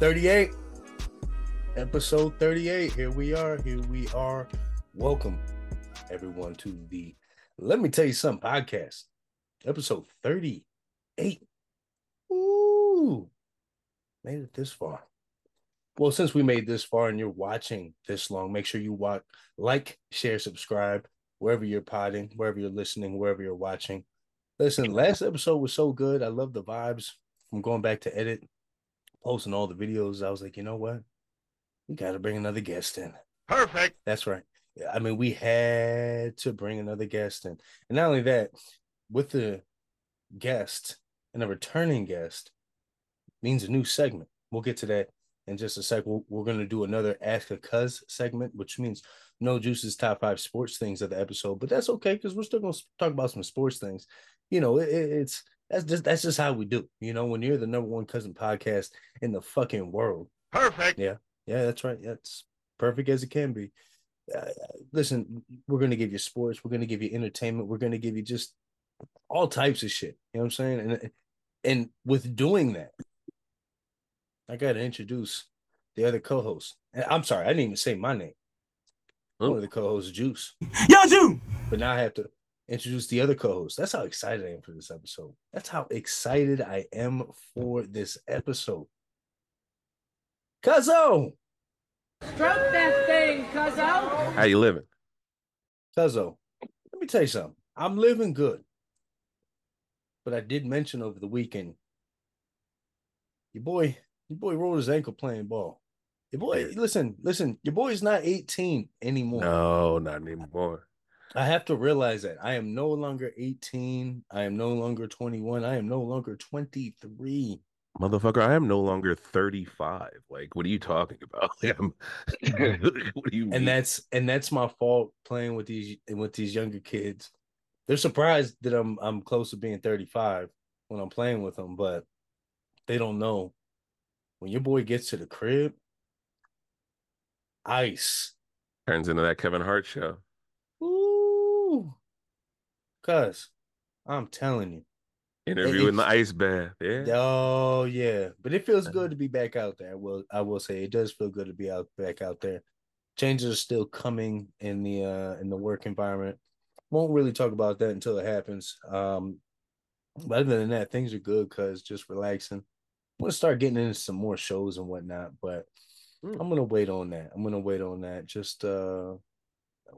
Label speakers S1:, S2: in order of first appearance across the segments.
S1: 38. Episode 38. Here we are. Here we are. Welcome, everyone, to the Let Me Tell You Something podcast. Episode 38. Ooh. Made it this far. Well, since we made this far and you're watching this long, make sure you watch, like, share, subscribe, wherever you're potting, wherever you're listening, wherever you're watching. Listen, last episode was so good. I love the vibes I'm going back to edit, posting all the videos. I was like, you know what? We got to bring another guest in.
S2: Perfect.
S1: That's right. I mean, we had to bring another guest in. And not only that, with the guest and a returning guest means a new segment. We'll get to that in just a sec. We're, we're going to do another Ask a Cuz segment, which means no juice's top five sports things of the episode, but that's okay because we're still going to talk about some sports things you know, it, it's that's just that's just how we do. You know, when you're the number one cousin podcast in the fucking world.
S2: Perfect.
S1: Yeah, yeah, that's right. That's perfect as it can be. Uh, listen, we're gonna give you sports. We're gonna give you entertainment. We're gonna give you just all types of shit. You know what I'm saying? And and with doing that, I gotta introduce the other co-host. I'm sorry, I didn't even say my name. One of the co-hosts, Juice.
S3: Yo, Juice.
S1: But now I have to introduce the other co-host. That's how excited I am for this episode. That's how excited I am for this episode. Cuzzo!
S4: Stroke that thing, Cuzzo.
S2: How you living?
S1: Cuzzo, let me tell you something. I'm living good. But I did mention over the weekend, your boy, your boy rolled his ankle playing ball. Your boy, listen, listen, your boy's not 18 anymore.
S2: No, not anymore.
S1: I have to realize that I am no longer 18. I am no longer 21. I am no longer 23.
S2: Motherfucker, I am no longer 35. Like, what are you talking about? what do you mean?
S1: And that's and that's my fault playing with these with these younger kids. They're surprised that I'm I'm close to being 35 when I'm playing with them, but they don't know when your boy gets to the crib, ice
S2: turns into that Kevin Hart show.
S1: Cuz I'm telling you.
S2: Interview in the ice bath. Yeah.
S1: Oh yeah. But it feels good to be back out there. Well, I will say it does feel good to be out back out there. Changes are still coming in the uh in the work environment. Won't really talk about that until it happens. Um but other than that, things are good because just relaxing. I'm gonna start getting into some more shows and whatnot, but mm. I'm gonna wait on that. I'm gonna wait on that. Just uh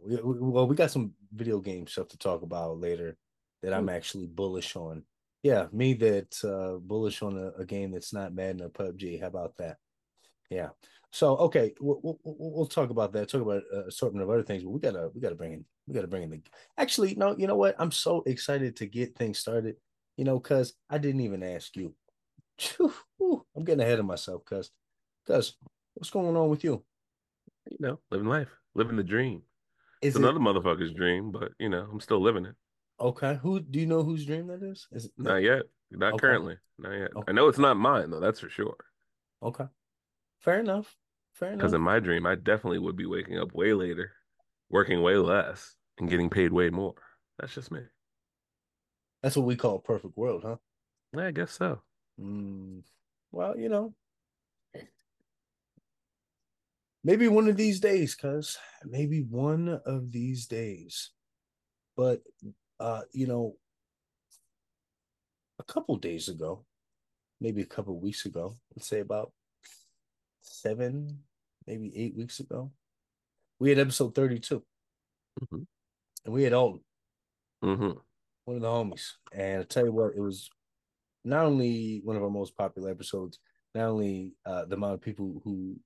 S1: we, we, well, we got some video game stuff to talk about later that I'm actually bullish on. Yeah, me that uh, bullish on a, a, game that's not Madden or PUBG. How about that? Yeah. So okay, we'll, we'll, we'll talk about that. Talk about a assortment of other things, but we gotta we gotta bring in we gotta bring in the. Actually, no, you know what? I'm so excited to get things started. You know, cause I didn't even ask you. I'm getting ahead of myself, cause, cause what's going on with you?
S2: You know, living life, living the dream. Is it's it... another motherfucker's dream, but you know, I'm still living it.
S1: Okay. Who do you know whose dream that is? Is it
S2: not yet? Not okay. currently. Not yet. Okay. I know it's not mine though, that's for sure.
S1: Okay. Fair enough. Fair enough.
S2: Because in my dream, I definitely would be waking up way later, working way less, and getting paid way more. That's just me.
S1: That's what we call a perfect world, huh?
S2: Yeah, I guess so.
S1: Mm, well, you know, maybe one of these days, cuz maybe one of these days. But uh, you know, a couple days ago, maybe a couple weeks ago, let's say about seven, maybe eight weeks ago, we had episode 32. Mm-hmm. And we had Alton, mm-hmm. one of the homies. And I tell you what, it was not only one of our most popular episodes, not only uh, the amount of people who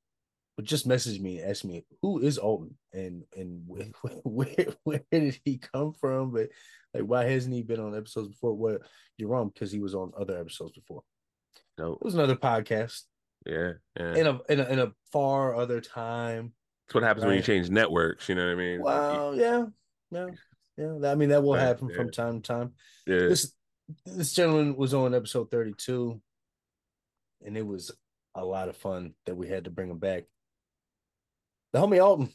S1: but just message me and ask me who is Alton and and where, where, where did he come from? But like, why hasn't he been on episodes before? Well, you're wrong because he was on other episodes before. No, it was another podcast.
S2: Yeah, yeah.
S1: In a in a in a far other time.
S2: That's what happens right? when you change networks. You know what I mean?
S1: Well, yeah, yeah, yeah. I mean that will happen yeah. from time to time. Yeah. This this gentleman was on episode 32, and it was a lot of fun that we had to bring him back the homie Alton.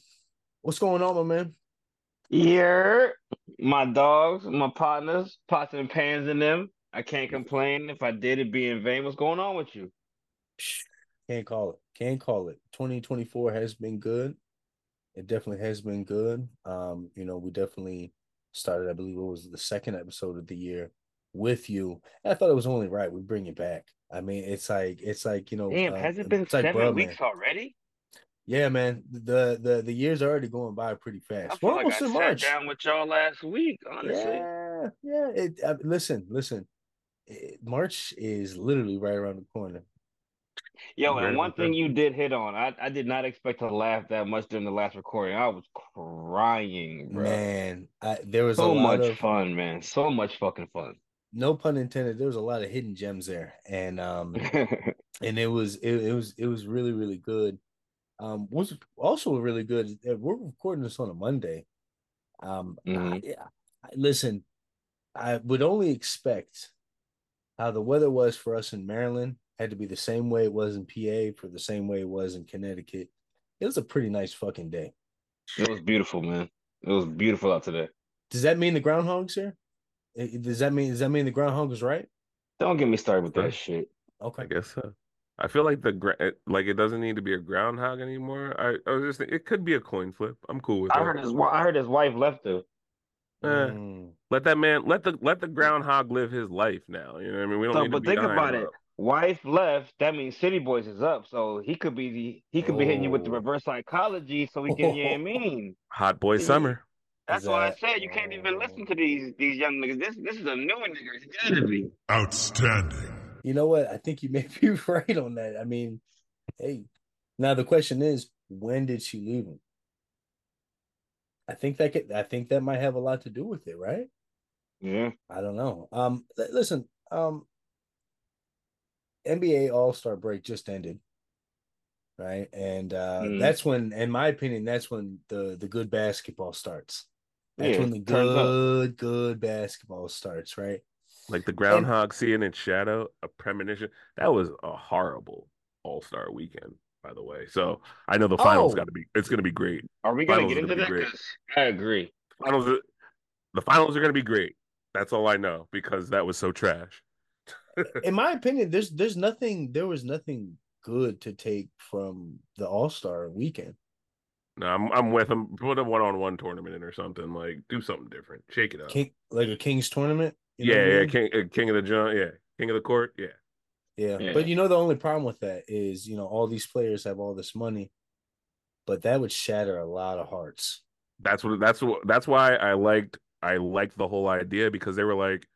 S1: What's going on, my man?
S5: Here, my dogs, my partners, pots and pans in them.
S3: I can't complain. If I did, it'd be in vain. What's going on with you?
S1: Can't call it. Can't call it. 2024 has been good. It definitely has been good. Um, you know, we definitely started, I believe it was the second episode of the year with you. And I thought it was only right. We bring it back. I mean, it's like it's like, you know,
S3: Damn,
S1: uh,
S3: has it been
S1: it's like
S3: seven weeks
S1: Man.
S3: already?
S1: Yeah, man. The the the year's are already going by pretty
S3: I
S1: fast.
S3: feel
S1: We're
S3: like
S1: almost
S3: I
S1: in
S3: sat
S1: March.
S3: down with y'all last week. Honestly,
S1: Yeah, yeah. It, uh, listen, listen. It, March is literally right around the corner.
S3: yo,
S2: Very
S3: and one thing you did hit on, I, I did not expect to laugh that much during the last recording. I was crying, bro.
S1: Man, I, there was a
S3: so
S1: lot
S3: much
S1: of
S3: fun, man. So much fucking fun.
S1: no pun intended. There was a lot of hidden gems there, and um, and it was it, it was it was really really good. Um, what's also really good. is that We're recording this on a Monday. Um,
S3: Mhm.
S1: I, I, listen, I would only expect how the weather was for us in Maryland had to be the same way it was in PA for the same way it was in Connecticut. It was a pretty nice fucking day.
S3: it was beautiful, man. It was beautiful out today.
S1: Does that mean the groundhogs here? Eh, Does that mean does that mean the groundhog was right?
S3: Don't get me started with
S2: Sure.
S3: that shit.
S1: Okay.
S2: I guess so. I feel like the gra- it- like it doesn't need to be a groundhog anymore. I, I was just thinking, it could be a coin flip. I'm cool with
S3: I
S2: that.
S3: heard his I heard his wife left though.
S2: Eh,
S1: Mm.
S2: let that man let the let the groundhog live his life now. You know what I mean? We don't
S3: So,
S2: need
S3: but
S2: be
S3: think
S2: eyeing
S3: about
S2: him
S3: it.
S2: up.
S3: Wife left. That means City Boys is up. So he could be the he could be hitting you with the
S1: Oh.
S3: reverse psychology. So we can, get you know mean?
S2: Hot boy summer.
S3: That's
S1: Is
S3: why I said you can't even listen to these these young niggas. This this is a new nigga. It's gotta be.
S5: Outstanding.
S1: You know what? I think you may be right on that. I mean, hey, now the question is, when did she leave him? I think that could, I think that might have a lot to do with it, right?
S3: Yeah.
S1: I don't know. Um, li- listen, um, NBA All Star break just ended, right? And uh,
S3: Mhm.
S1: that's when, in my opinion, that's when the the good basketball starts. That's
S3: Yeah,
S1: when the good good basketball starts, right?
S2: Like the groundhog seeing its shadow, a premonition. That was a horrible All Star weekend, by the way. So I know the finals
S1: Oh.
S2: got to be. It's going to be great.
S3: Are we gonna get into
S2: gonna
S3: that?
S2: be great.
S3: 'Cause I agree.
S2: Finals. Are, the finals are going to be great. That's all I know because that was so trash.
S1: in my opinion, there's there's nothing there was nothing good to take from the All Star weekend.
S2: No, I'm I'm with them. Put a one on one tournament in or something. Like do something different. Shake it up.
S1: King like a Kings tournament. You know
S2: yeah,
S1: I
S2: yeah.
S1: mean?
S2: King, uh, king of the John. Yeah, king of the court. Yeah.
S1: yeah.
S3: Yeah.
S1: But you know the only problem with that is you know all these players have all this money, but that would shatter a lot of hearts.
S2: That's what. That's what. That's why I liked. I liked the whole idea because they were like,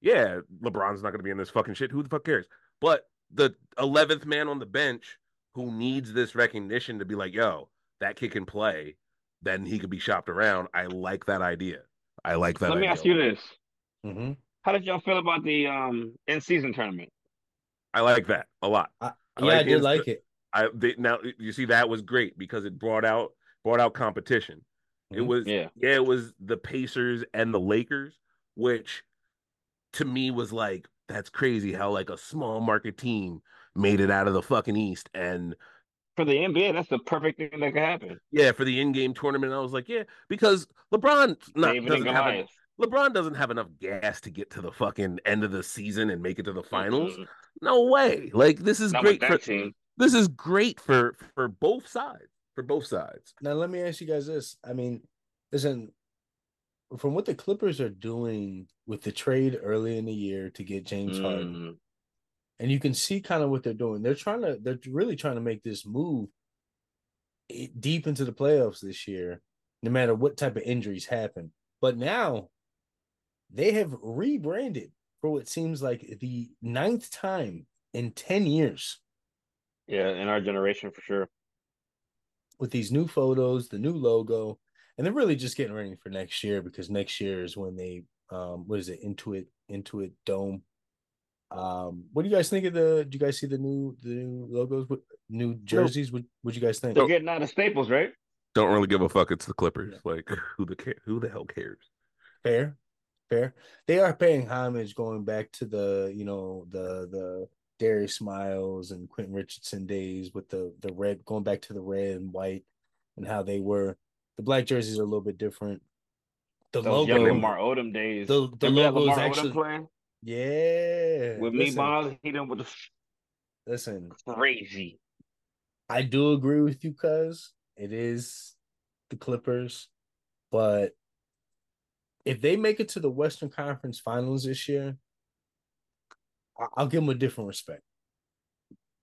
S2: yeah, LeBron's not going to be in this fucking shit. Who the fuck cares? But the eleventh man on the bench who needs this recognition to be like, yo, that kid can play. Then he could be shopped around. I like that idea. I like that.
S3: Let me ask you this:
S1: Mm-hmm.
S3: How did y'all feel about the um in season tournament?
S2: I like that a lot.
S1: I,
S2: I
S1: yeah, I did
S2: his-
S1: like it.
S2: I they, now you see that was great because it brought out brought out competition. It
S1: Mhm.
S2: was
S3: Yeah.
S2: yeah, it was the Pacers and the Lakers, which to me was like that's crazy how like a small market team made it out of the fucking East and
S3: For the NBA, that's the perfect thing that could happen.
S2: yeah, for the in-game tournament I was like, yeah, because LeBron not, doesn't have en-
S3: Goliath.
S2: LeBron doesn't have enough gas to get to the fucking end of the season and make it to the finals. No way. Like this is
S3: Not
S2: great for
S3: team.
S2: this is great for for both sides. For both sides.
S1: Now let me ask you guys this. I mean, listen, from what the Clippers are doing with the trade early in the year to get James Harden,
S3: Mm.
S1: and you can see kind of what they're doing. They're trying to they're really trying to make this move i- deep into the playoffs this year, no matter what type of injuries happen. But now they have rebranded for what seems like the ninth time in 10 years
S3: Yeah, in our generation for sure.
S1: with these new photos, the new logo, and they're really just getting ready for next year because next year is when they um what is it, Intuit, Intuit Dome. Um, what do you guys think of the? Do you guys see the new the new logos? What new jerseys? What What you guys think?
S3: They're getting out of Staples, right?
S2: Don't really give a fuck. It's the Clippers. Like who the who the hell cares?
S1: Fair, fair. They are paying homage going back to the you know the the Darius Miles and Quentin Richardson days with the the red going back to the red and white and how they were. The black jerseys are a little bit different. The
S3: Those
S1: logo,
S3: Lamar Odom days.
S1: the the logo is actually
S3: playing?
S1: Yeah.
S3: With me,
S1: listen,
S3: Miles, he done with the
S1: listen,
S3: crazy.
S1: I do agree with you, cuz it is the Clippers, but if they make it to the Western Conference Finals this year, I- I'll give them a different respect.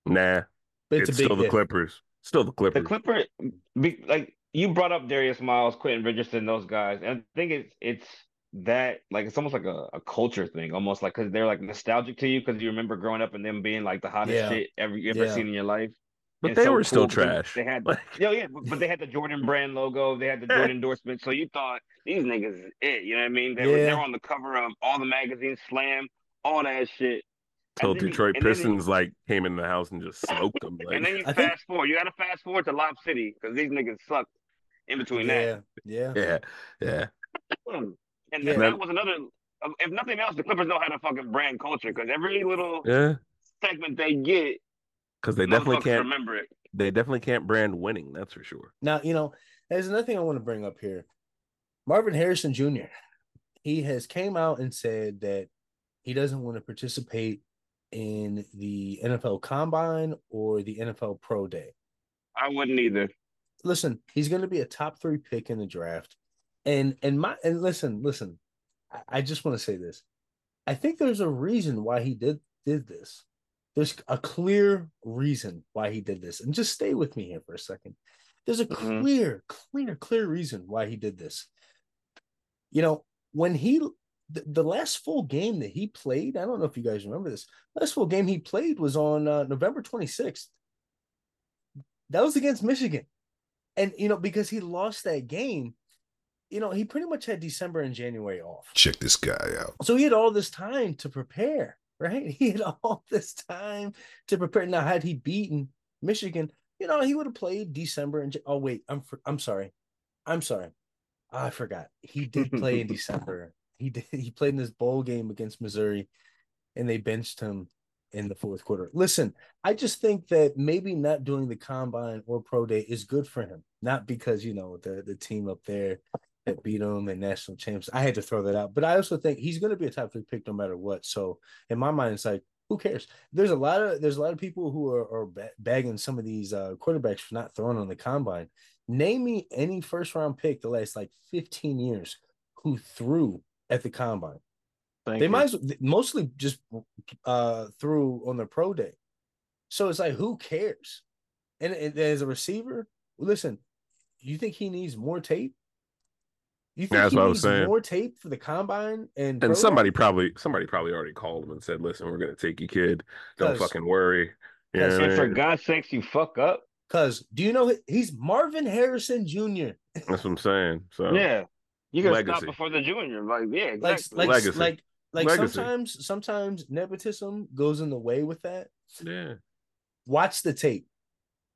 S2: Nah,
S1: But
S2: it's,
S1: it's, a big
S2: still the
S1: if.
S2: Clippers. Still the Clippers.
S3: The
S2: Clippers.
S3: Clipper, be, like you brought up Darius Miles, Quentin Richardson, those guys, and I think it's it's that like it's almost like a, a culture thing, almost like because they're like nostalgic to you because you remember growing up and them being like the hottest
S1: Yeah.
S3: shit ever you ever
S1: Yeah.
S3: seen in your life.
S2: But
S3: And
S2: they
S3: so
S2: were still
S3: cool because
S2: trash.
S3: They had
S2: Like,
S3: yeah, yeah, but, but they had the Jordan brand logo, they had the Jordan endorsement, so you thought these niggas is it. You know what I mean? They were they were on the cover of all the magazines, Slam, all that shit.
S2: till
S3: And then you-
S2: Detroit
S3: and then you-
S2: Pistons like came in the house and just smoked them. Like.
S3: And then you
S1: I
S3: fast
S1: think-
S3: forward. You got to fast forward to Lob City because these niggas suck in between that.
S1: Yeah, yeah.
S2: yeah, yeah.
S3: Mm. And
S1: Yeah.
S3: then that was another. um, If nothing else, the Clippers know how to fucking brand culture because every little
S2: Yeah,
S3: segment they get,
S2: because they definitely can't.
S3: remember it.
S2: They definitely can't brand winning. That's for sure.
S1: Now, you know, there's another thing I want to bring up here. Marvin Harrison Jr. He has came out and said that he doesn't want to participate in the NFL Combine or the NFL Pro Day.
S3: I wouldn't either.
S1: Listen, he's going to be a top three pick in the draft, and and my and listen, listen, I, I just want to say this. I think there's a reason why he did did this. There's a clear reason why he did this, and just stay with me here for a second. There's a
S3: Mhm.
S1: clear, clear, clear reason why he did this. You know, when he the, the last full game that he played, I don't know if you guys remember this. Last full game he played was on uh, November 26th. That was against Michigan. And you know, because he lost that game, you know, he pretty much had December and January off.
S5: Check this guy out.
S1: So he had all this time to prepare, right? He had all this time to prepare. Now, had he beaten Michigan, you know, he would have played December and oh wait, I'm fr- I'm sorry, I'm sorry, ah, I forgot. He did play in December. He did. He played in this bowl game against Missouri, and they benched him in the fourth quarter. Listen, I just think that maybe not doing the combine or pro day is good for him. Not because you know the the team up there that beat him and national champs. I had to throw that out, but I also think he's going to be a top three pick no matter what. So in my mind, it's like who cares? There's a lot of there's a lot of people who are, are bagging some of these uh, quarterbacks for not throwing on the combine. Name me any first round pick the last like 15 years who threw at the combine.
S3: Thank
S1: they
S3: you.
S1: might as well, mostly just uh threw on the pro day. So it's like who cares? And, and as a receiver, listen, you think he needs more tape? You think
S2: That's
S1: he
S2: what I was
S1: needs
S2: saying.
S1: more tape for the combine and
S2: And
S1: day?
S2: somebody probably somebody probably already called him and said, "Listen, we're gonna take you, kid. Don't fucking worry." You know
S1: Cause-
S2: what I
S3: And for? God's sakes, you fuck up.
S1: Because do you know he's Marvin Harrison Jr.
S2: That's what I'm saying. So
S3: Yeah, you can
S2: Legacy.
S3: stop before the junior. Like, yeah,
S1: Like
S3: exactly.
S1: like
S2: Legacy.
S1: like like
S2: Legacy.
S1: sometimes sometimes nepotism goes in the way with that.
S2: yeah,
S1: Watch the tape.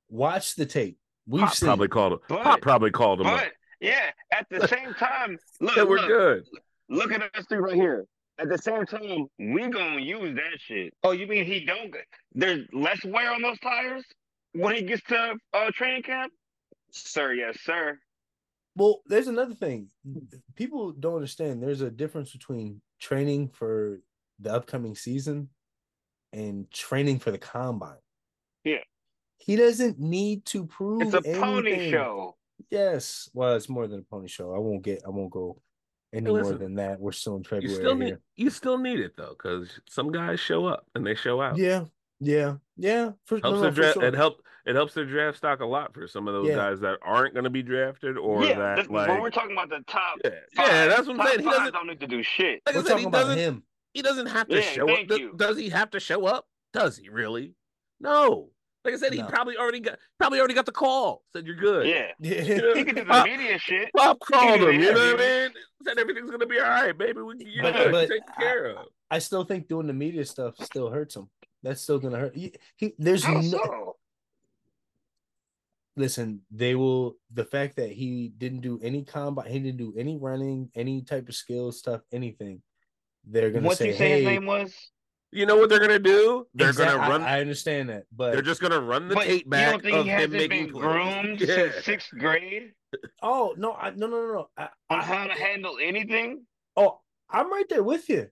S1: Watch the tape. We've
S2: Pop
S1: seen
S2: probably called him. Pop probably called him. up.
S3: but yeah, at the same time, look,
S2: Yeah, we're
S3: look,
S2: good.
S3: look at us three right here. At the same time, we gonna use that shit. Oh, you mean he don't? There's less wear on those tires when he gets to uh, training camp, sir. Yes, sir.
S1: Well, there's another thing. People don't understand. There's a difference between training for the upcoming season and training for the combine.
S3: Yeah.
S1: He doesn't need to prove
S3: It's a pony show.
S1: Yes. Well, it's more than a pony show. I won't get I won't go any more
S2: listen,
S1: than that. We're still in
S2: You
S1: February
S2: still need
S1: here.
S2: you still need it though, because some guys show up and they show out.
S1: Yeah. Yeah. Yeah. For,
S2: helps
S1: no,
S2: their
S1: no, for
S2: draft.
S1: sure.
S2: It help it helps their draft stock a lot for some of those
S1: Yeah.
S2: guys that aren't going to be drafted or
S3: yeah,
S2: that
S3: this,
S2: like
S3: when we're talking about the top,
S2: yeah,
S3: five,
S2: yeah, that's what I'm saying. He doesn't
S3: don't need to do shit.
S2: like I
S1: We're
S2: said,
S1: talking
S2: he
S1: about
S2: doesn't
S1: him.
S2: he doesn't have to
S3: Yeah,
S2: show
S3: thank
S2: up.
S3: you.
S2: Does he have to show up? Does he really? No. Like I said, he
S1: No.
S2: probably already got probably already got the call. Said you're good.
S3: Yeah,
S1: Yeah.
S3: he can do the
S2: Uh,
S3: media shit.
S2: Pop called him. You know what. I mean? Said everything's gonna be all right, baby. We you're
S1: But-
S2: good.
S1: but
S2: You're taken care of.
S1: I still think doing the media stuff still hurts him. That's still gonna hurt. He, he there's
S3: How
S1: no
S3: so?
S1: listen, they will the fact that he didn't do any combat, he didn't do any running, any type of skill stuff, anything. They're gonna
S3: What's
S1: say,
S3: he say
S1: "Hey,
S3: his name was?
S2: You know what they're gonna do? They're
S1: exact-
S2: gonna run.
S1: I, I understand that, but
S2: they're just gonna run the
S3: But
S2: tape
S3: you
S2: back
S3: don't think
S2: of
S3: he
S2: him
S3: hasn't
S2: making
S3: been
S2: plays.
S3: groomed
S2: Yeah.
S3: since sixth grade
S1: oh no, I, no, no, no, no. I,
S3: on
S1: I,
S3: how to handle anything?
S1: oh, I'm right there with you.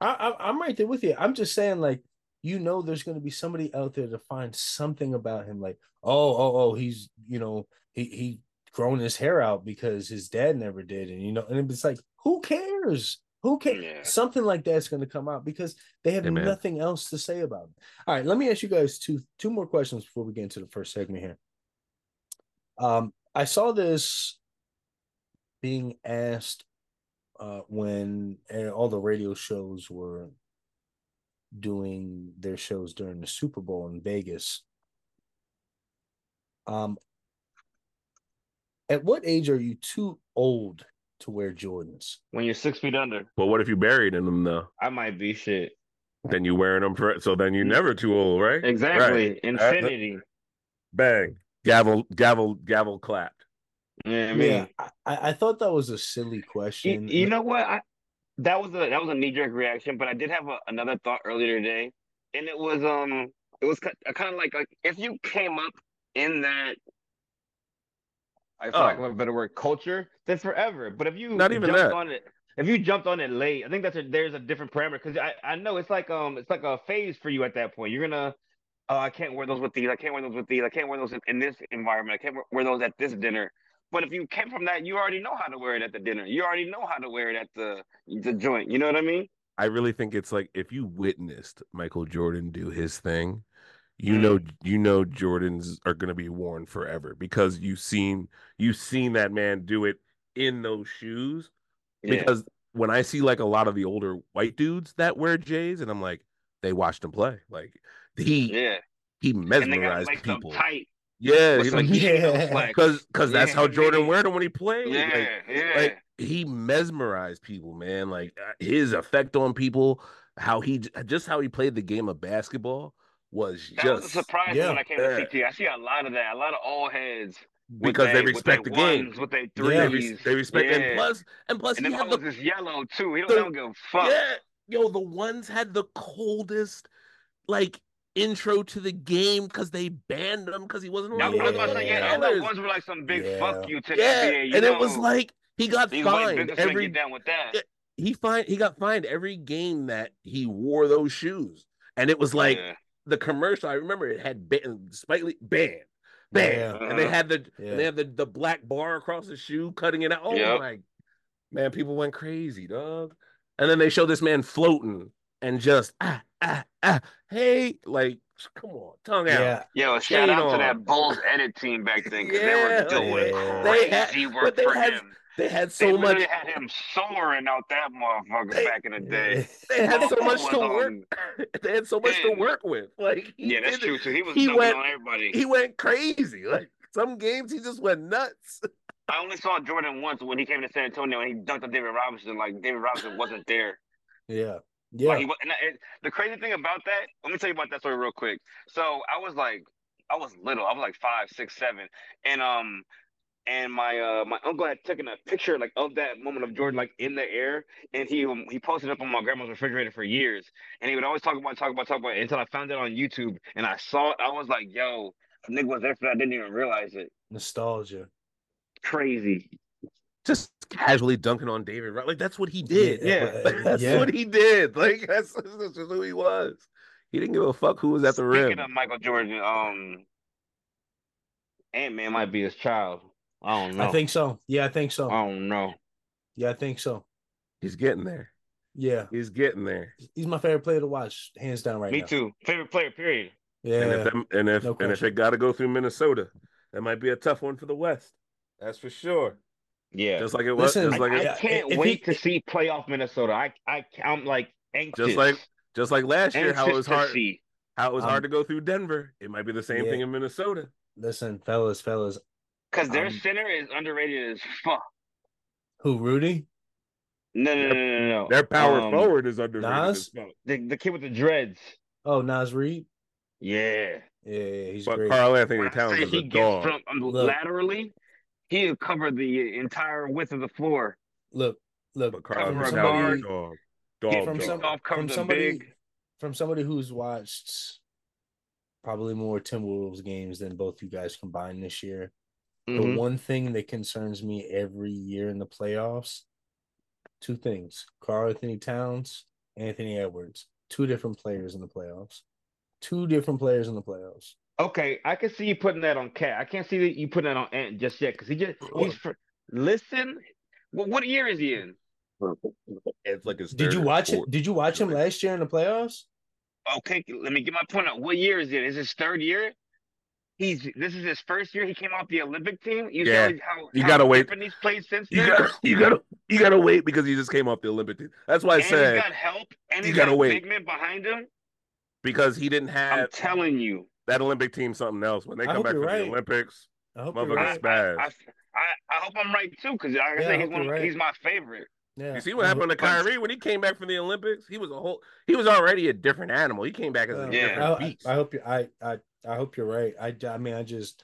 S1: I, I I'm right there with you. I'm just saying, like, you know, there's going to be somebody out there to find something about him, like, oh, oh, oh, he's, you know, he he grown his hair out because his dad never did, and you know, and it's like, who cares? Who cares?
S3: Yeah.
S1: Something like that's going to come out because they have
S2: Hey,
S1: nothing else to say about it. All right, let me ask you guys two two more questions before we get into the first segment here. Um, I saw this being asked uh, when uh, all the radio shows were doing their shows during the Super Bowl in Vegas. Um, at what age are you too old to wear Jordans?
S3: When you're six feet under,
S2: But what if you buried in them though?
S3: I might be shit.
S2: Then you wearing them for so then you're never too old, right?
S3: Exactly.
S2: Right.
S3: Infinity.
S2: Bang. Gavel, gavel, gavel clapped.
S3: Yeah, I mean,
S1: yeah, I, I I thought that was a silly
S3: you,
S1: question.
S3: you know what? I that was a that was a knee jerk reaction, but I did have a, another thought earlier today, and it was um it was kind of like like if you came up in that. I lack
S2: Oh.
S3: of a better word, culture, then forever. But if you
S2: Not even
S3: jumped
S2: that.
S3: on it, if you jumped on it late, I think that's a, there's a different parameter because I, I know it's like um it's like a phase for you at that point. You're gonna oh I can't wear those with these, I can't wear those with these, I can't wear those in, in this environment, I can't wear- wear those at this dinner. But if you came from that, you already know how to wear it at the dinner. You already know how to wear it at the the joint. You know what I mean?
S2: I really think it's like if you witnessed Michael Jordan do his thing, you know you know Jordans are gonna be worn forever because you've seen you've seen that man do it in those shoes.
S3: Yeah.
S2: Because when I see like a lot of the older white dudes that wear J's, and I'm like, they watched him play. Like he
S3: yeah.
S2: he
S3: And they got
S2: mesmerized people.
S3: tight
S2: Yeah, he's like
S1: Yeah.
S2: Because because that's how Jordan wear them when he played.
S3: Yeah,
S2: Like,
S3: yeah.
S2: like he mesmerized people, man. Like uh, his effect on people, how he just how he played the game of basketball was
S3: that was a
S2: just
S3: surprise
S1: yeah,
S3: when I came
S2: yeah.
S3: to CT. I see a lot of that, a lot of all heads
S2: because they
S3: with
S2: respect the
S3: their
S2: game.
S3: ones, with their
S1: Yeah.
S2: They,
S3: threes.
S2: res- they respect and
S3: Yeah.
S2: plus and plus
S3: and
S2: he
S3: then
S2: had
S3: hoes
S2: the
S3: is yellow too. He don't,
S2: the-
S3: they don't give a fuck.
S2: yeah, yo, the ones had the coldest like intro to the game because they banned him because he wasn't
S3: That
S2: allowed
S3: was I was about to
S2: the
S3: say. Yeah, and
S2: colors.
S3: ones were like some big
S1: Yeah.
S3: fuck you to the
S2: Yeah,
S3: NBA. You
S2: and
S3: know,
S2: it was like he got
S3: these
S2: fined
S3: businessmen
S2: every
S3: get down with that.
S2: Yeah. he find he got fined every game that he wore those shoes, and it was like
S3: Yeah.
S2: The commercial. I remember it had ban, Spike Lee ban, ban,
S1: Yeah.
S2: and they had the
S1: Yeah.
S2: and they had the the black bar across the shoe, cutting it out. Oh
S3: Yep.
S2: my man, people went crazy, dog. And then they show this man floating and just ah ah ah hey, like come on, tongue out.
S1: yeah,
S3: Yo, shout
S2: Shade
S3: out to that Bulls edit team back then because
S2: Yeah,
S3: they were doing
S1: yeah.
S2: They had-
S3: crazy
S2: but
S3: work
S2: they
S3: for
S2: had
S3: him.
S2: They had
S3: They
S2: so much.
S3: literally had him soaring out that motherfucker
S2: They-
S3: back in the day.
S2: They had so much to work.
S3: on-
S2: They had so much to work with. Like he
S3: Yeah, that's true too. He was
S2: he went-
S3: on everybody.
S2: He went crazy. Like some games, he just went nuts.
S3: I only saw Jordan once when he came to San Antonio and he dunked on David Robinson. Like David Robinson wasn't there.
S1: yeah,
S3: Like,
S1: yeah.
S3: he, wa- and the crazy thing about that, let me tell you about that story real quick. So I was like, I was little. I was like five, six, seven, and um, and my uh my uncle had taken a picture like of that moment of Jordan like in the air, and he um, he posted it up on my grandma's refrigerator for years, and he would always talk about talk about talk about it until I found it on YouTube, and I saw it. I was like, yo, nigga was there for that. I didn't even realize it.
S1: Nostalgia.
S3: Crazy.
S2: Just casually dunking on David. Right? Like that's what he did.
S3: Yeah.
S1: but-
S2: that's
S1: yeah.
S2: what he did. Like that's, that's just who he was. He didn't give a fuck who was at the
S3: Speaking
S2: rim.
S3: of Michael Jordan, um, Ant Man might be his child. I don't know.
S1: I think so. Yeah, I think so.
S3: I don't know.
S1: Yeah, I think so.
S2: He's getting there.
S1: Yeah,
S2: He's getting there.
S1: he's my favorite player to watch, hands down right now.
S3: Me
S1: now.
S3: too. Favorite player. Period. Yeah.
S2: And if
S1: Yeah,
S2: and if
S1: no
S2: and if it got to go through Minnesota, that might be a tough one for the West. That's for sure.
S3: Yeah.
S2: Just like it was.
S1: Listen,
S2: just like
S3: I,
S2: it,
S3: I can't
S1: if
S3: wait
S1: he-
S3: to see playoff Minnesota. I I I'm like anxious.
S2: just like just like last year, how it was
S3: to
S2: hard.
S3: see.
S2: How it was
S1: Um,
S2: hard to go through Denver. It might be the same
S1: Yeah.
S2: thing in Minnesota.
S1: listen, fellas, fellas.
S3: Because their
S1: Um,
S3: center is underrated as fuck.
S1: Who, Rudy?
S3: No, no, no, no, no. no.
S2: Their power
S3: Um,
S2: forward is underrated.
S1: Naz?
S2: as fuck.
S3: The, the kid with the dreads.
S1: Oh, Naz Reid.
S3: Yeah.
S1: Yeah, yeah, he's
S2: But
S1: great.
S2: Carl Anthony
S3: When I
S2: Towns
S3: say
S2: is
S3: he
S2: a
S3: gets
S2: dog.
S3: from um, laterally, he will cover the entire width of the floor.
S1: look, look.
S2: But Karl
S3: Cover
S2: Anthony
S3: a
S2: Towns
S3: guard.
S2: is a dog. Dog,
S1: from some
S3: off,
S1: from somebody
S3: big.
S1: from somebody who's watched probably more Timberwolves games than both you guys combined this year.
S3: Mhm.
S1: The one thing that concerns me every year in the playoffs, two things: Karl Anthony Towns Anthony Edwards, two different players in the playoffs. Two different players in the playoffs.
S3: Okay, I can see you putting that on Cat. I can't see that you putting that on Ant just yet because he just he's for, listen. What, what year is he in?
S2: It's like his
S1: Did you watch it? Did you watch him last year in the playoffs?
S3: Okay, let me get my point out. What year is it? Is his third year? He's this is his first year. He came off the Olympic team. You
S2: Yeah,
S3: see how
S2: you
S3: how
S2: gotta wait.
S3: different He's played since
S2: You
S3: then.
S2: gotta, you gotta, you gotta wait because he just came off the Olympic team. That's why I
S3: and
S2: said
S3: he's got help, and
S2: you
S3: he's
S2: gotta
S3: got
S2: wait.
S3: big men behind him.
S2: because he didn't have.
S3: I'm telling you.
S2: that Olympic team something else. When they come back from
S1: right.
S2: the Olympics,
S1: I hope you're
S2: Motherfucker
S1: right.
S2: spaz.
S3: I, I, I hope I'm right too, because like I
S1: Yeah, I
S3: said, he's one.
S1: right.
S3: he's my favorite.
S1: Yeah.
S2: you see what happened to
S3: but-
S2: Kyrie when he came back from the Olympics? He was a whole. He was already a different animal. He came back as a
S3: Yeah.
S2: different
S1: I,
S2: beast.
S1: I hope you. I, I I hope you're right. I I mean I just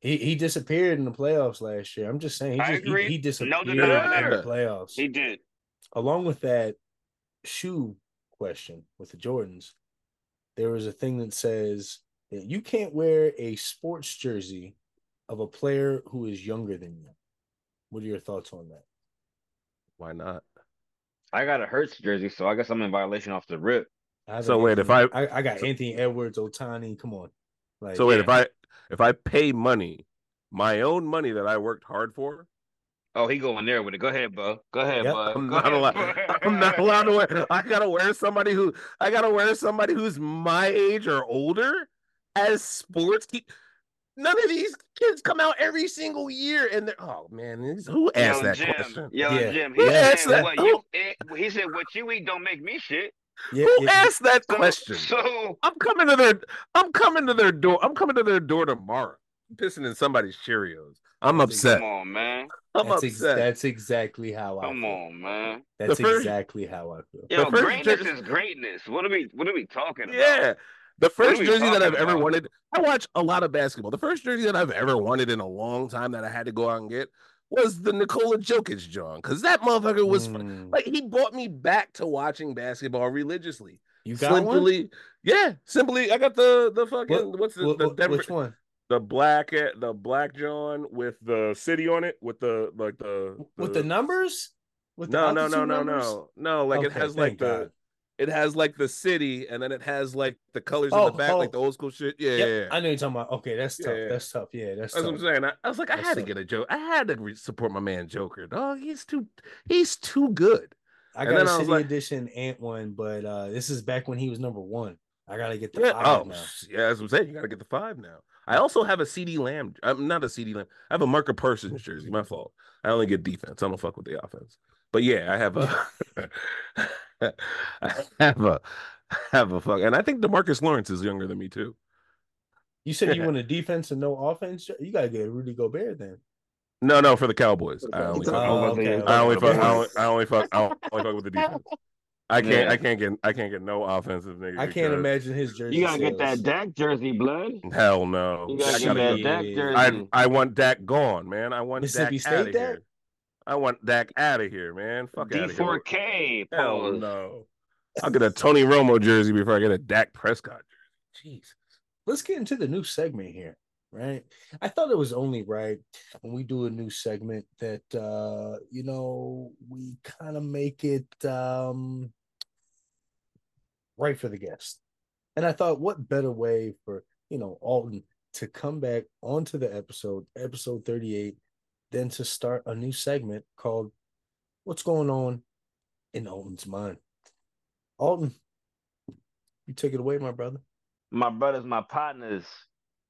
S1: he he disappeared in the playoffs last year. I'm just saying he
S3: I
S1: just he-
S3: agree.
S1: he,
S3: No
S1: disappeared in
S3: denying
S1: the playoffs.
S3: He did.
S1: Along with that shoe question with the Jordans, there was a thing that says that you can't wear a sports jersey of a player who is younger than you. What are your thoughts on that?
S2: Why not?
S3: I got a Hurts jersey, so I guess I'm in violation off the rip.
S1: I have
S2: So
S1: an
S2: wait, if I-
S1: I, I got Anthony Edwards, Ohtani. Come on, like
S2: So wait,
S3: yeah.
S2: if I if I pay money, my own money that I worked hard for,
S3: Oh, he going there with it. Go ahead, bro. Go ahead,
S1: Yep.
S3: bud.
S2: I'm
S3: Go
S2: not
S3: ahead,
S2: allowed.
S3: bud.
S2: I'm not allowed to wear. I gotta wear somebody who I gotta wear somebody who's my age or older as sports. Keep, none of these kids come out every single year, and they're oh man, who asked
S3: Yo,
S2: that
S3: Jim.
S2: question?
S3: Yo,
S1: Yeah.
S3: Jim.
S2: Who
S3: He
S2: asked
S3: said
S2: that?
S3: what you. It, he said what you eat don't make me shit.
S1: Yeah,
S2: Who
S1: yeah,
S2: asked that
S3: So,
S2: question?
S3: So
S2: I'm coming to their. I'm coming to their door. I'm coming to their door tomorrow. I'm pissing in somebody's Cheerios. I'm upset.
S3: come on, man.
S2: I'm
S1: that's, ex-
S2: upset.
S1: that's exactly how I
S3: Come
S1: feel.
S3: on, man.
S1: That's
S2: first-
S1: exactly how I feel.
S3: Yo,
S2: first
S3: greatness
S2: jersey-
S3: is greatness. What are we? What are we talking about?
S2: Yeah. The first jersey that I've ever wanted, I watch a lot of basketball. The first jersey that I've ever wanted in a long time that I had to go out and get was the Nikola Jokic John. Because that motherfucker was
S1: Mm,
S2: like he brought me back to watching basketball religiously.
S1: you got one?
S2: Simply, yeah, simply I got the the fucking
S1: What-
S2: what's the,
S1: What-
S2: the Denver
S1: which one?
S2: the black eh, the black John with the city on it with the like the,
S1: With the numbers? With the
S2: no no no no no no like it has like
S1: thank
S2: the
S1: God.
S2: It has like the city and then it has like the colors
S1: Oh,
S2: in the back
S1: oh.
S2: like the old school shit yeah
S1: Yep,
S2: yeah, yeah.
S1: I know you're talking about. Okay, that's tough.
S2: Yeah.
S1: That's tough. Yeah, that's,
S2: That's what. I'm saying. I, I was like, I
S1: That's
S2: had to get a joke. I had to re- support my man Joker. Dog, he's too, he's too good.
S1: I got a
S2: I
S1: City
S2: like-
S1: Edition Ant one, but uh this is back when he was number one. I gotta get the
S2: Yeah.
S1: five
S2: Oh,
S1: now.
S2: yeah. That's what I'm saying. You got to get the five now. I also have a CeeDee Lamb. I'm not a CeeDee Lamb. I have a Micah Parsons jersey. My fault. I only get defense. I don't fuck with the offense. But yeah, I have a. I have a. I have a fuck, and I think DeMarcus Lawrence is younger than me too.
S1: You said you want a defense and no offense. You gotta get Rudy Gobert then.
S2: No, no, for the Cowboys. I only fuck.
S1: Oh, okay.
S2: I only fuck. I only, I only fuck. I only fuck with the defense. I can't.
S3: Yeah.
S2: I can't get. I can't get no offensive niggas.
S1: I can't imagine his jersey.
S3: You gotta get that
S1: sales.
S3: Dak jersey, blood.
S2: Hell no.
S3: You
S2: I
S3: gotta get
S2: gotta
S3: that
S2: go-
S3: Dak jersey.
S2: I I want Dak gone, man. I want
S1: Mississippi
S2: Dak out
S1: State
S2: of
S1: Dak?
S2: here. I want Dak out of here, man. Fuck out of here.
S3: D4K.
S2: Hell
S3: pause.
S2: no. I'll get a Tony Romo jersey before I get a Dak Prescott jersey. Jeez.
S1: Let's get into the new segment here, right? I thought it was only right when we do a new segment that uh, you know, we kind of make it um right for the guest. And I thought what better way for, you know, Alton to come back onto the episode, episode 38, than to start a new segment called What's Going On in Alton's Mind. Alton, you take it away, my brother.
S3: my brothers, my partners.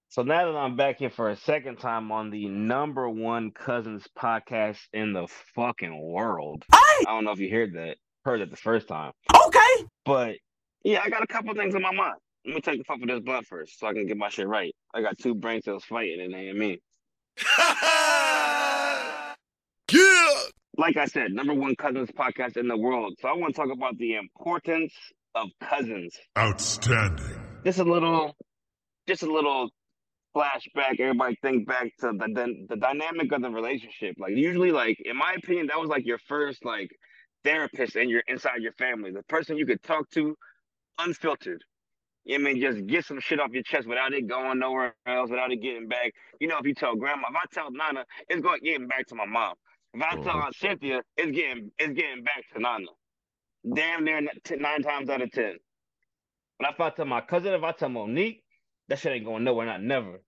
S3: So now that I'm back here for a second time on the number one cousins podcast in the fucking world. I don't know if you heard that, heard it the first time.
S4: Okay.
S3: But yeah, I got a couple things in my mind. Let me take a puff of this blunt first so I can get my shit right. I got two brain cells fighting and they ain't me.
S5: Yeah.
S3: Like I said, number one cousins podcast in the world. So I want to talk about the importance of cousins.
S5: Outstanding.
S3: just a little just a little flashback everybody think back to the, the the dynamic of the relationship like usually like in my opinion that was like your first like therapist in your inside your family the person you could talk to unfiltered you know what I mean just get some shit off your chest without it going nowhere else without it getting back you know if you tell grandma if I tell Nana it's going getting back to my mom if I tell
S2: Mhm.
S3: Aunt Cynthia it's getting it's getting back to Nana damn near nine times out of ten. But if I tell my cousin, if I tell Monique, that shit ain't going nowhere, not never.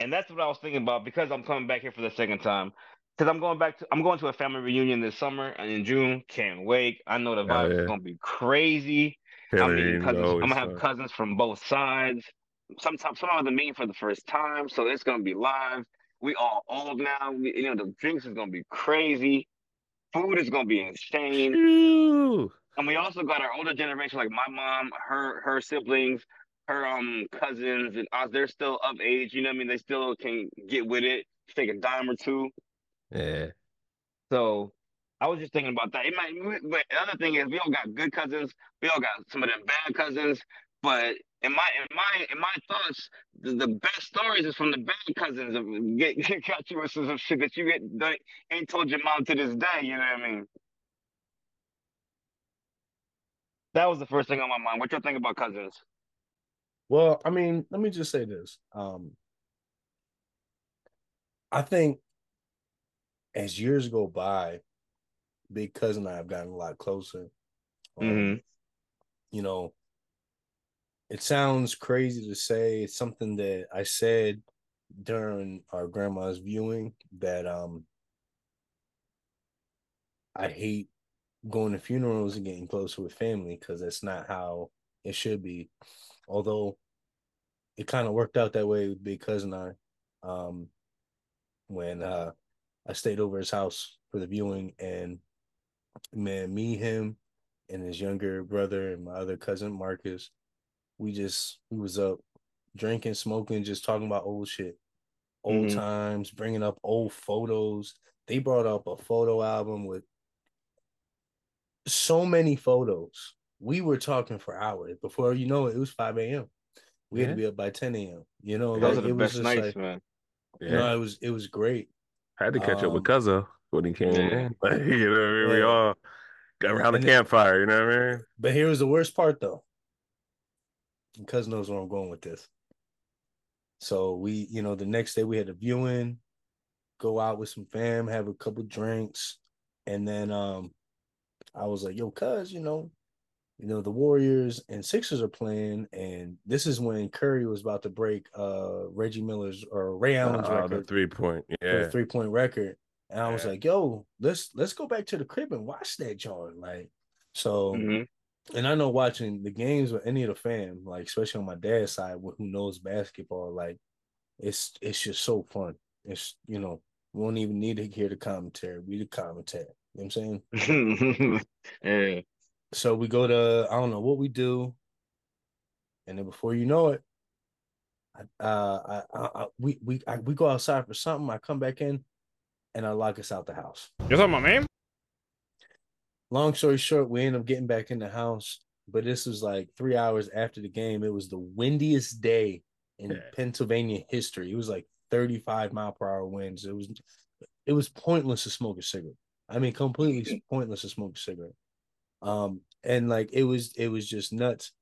S3: And that's what I was thinking about because I'm coming back here for the second time. Because I'm going back to I'm going to a family reunion this summer and in June. Can't wait. I know the vibe
S2: yeah.
S3: is gonna be crazy. I'm cousins. I'm gonna have
S2: fun.
S3: cousins from both sides. Sometimes some of them meet for the first time, so it's gonna be live. We all old now. We, you know the drinks is gonna be crazy. Food is gonna be insane.
S2: Ew.
S3: And we also got our older generation, like my mom, her her siblings, her um cousins, and us. They're still of age. You know what I mean? They still can get with it, take a dime or two.
S2: Yeah.
S3: So I was just thinking about that. It might, but the other thing is, we all got good cousins. We all got some of them bad cousins. But in my in my in my thoughts, the, the best stories is from the bad cousins. Of get, get got you with some shit that you get that ain't told your mom to this day. You know what I mean? That was the first thing on my mind. What y'all think about cousins?
S1: Well, I mean, let me just say this. Um, I think as years go by, Big Cousin and I have gotten a lot closer. Um,
S3: Mhm.
S1: You know, it sounds crazy to say. It's something that I said during our grandma's viewing that um I hate going to funerals and getting closer with family because that's not how it should be. Although it kind of worked out that way with Big Cousin I. Um when uh I stayed over his house for the viewing and man, me, him, and his younger brother and my other cousin Marcus, we just we was up drinking, smoking, just talking about old shit, old
S3: Mhm.
S1: times, bringing up old photos. They brought up a photo album with so many photos. We were talking for hours. Before you know it, it was 5 a.m. We had to be up by 10 a.m. You know,
S3: Those
S1: like
S3: are the
S1: it was
S3: best
S1: just
S3: nights,
S1: like,
S3: man.
S2: Yeah.
S1: you know, it was it was great.
S2: Had to catch up with
S1: Um,
S2: Cuzzo when he came
S3: Yeah.
S2: in. Like, you know, what I mean? we all got around the
S1: And
S2: campfire. You know what I mean?
S1: But here was the worst part though. Cuz knows where I'm going with this. So we, you know, the next day we had a viewing, go out with some fam, have a couple drinks, and then um I was like, yo, cuz, you know, you know, the Warriors and Sixers are playing, and this is when Curry was about to break uh Reggie Miller's or Ray Allen's
S2: Uh, the
S1: record
S2: three point.
S1: for
S2: Yeah.
S1: the three point record. And I was like, yo, let's let's go back to the crib and watch that joint. Like, so
S3: Mhm.
S1: And I know watching the games with any of the fam, like especially on my dad's side, wh- who knows basketball, like it's it's just so fun. It's you know, we don't even need to hear the commentary. We the commentary. You know what I'm saying?
S3: yeah.
S1: So we go to I don't know what we do, and then before you know it, I, uh, I, I, I we we I, we go outside for something. I come back in, and I lock us out the house.
S6: You talking about me?
S1: Long story short, we end up getting back in the house, but this was like three hours after the game. It was the windiest day in
S2: Yeah.
S1: Pennsylvania history. It was like 35 mile per hour winds. It was it was pointless to smoke a cigarette. I mean, completely pointless to smoke a cigarette. Um, and like it was it was just nuts.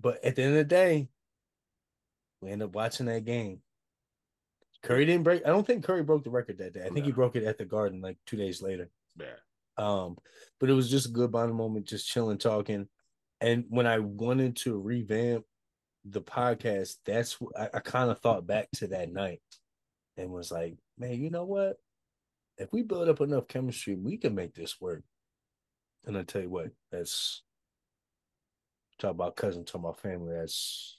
S1: But at the end of the day, we end up watching that game. Curry didn't break. I don't think Curry broke the record that day. I think he broke it at the Garden like two days later.
S2: Yeah.
S1: Um, but it was just a good bonding moment, just chilling, talking. And when I wanted to revamp the podcast, that's wh- I, I kind of thought back to that night and was like, man, you know what? If we build up enough chemistry, we can make this work. And I tell you what, that's talk about cousin, talk about family. That's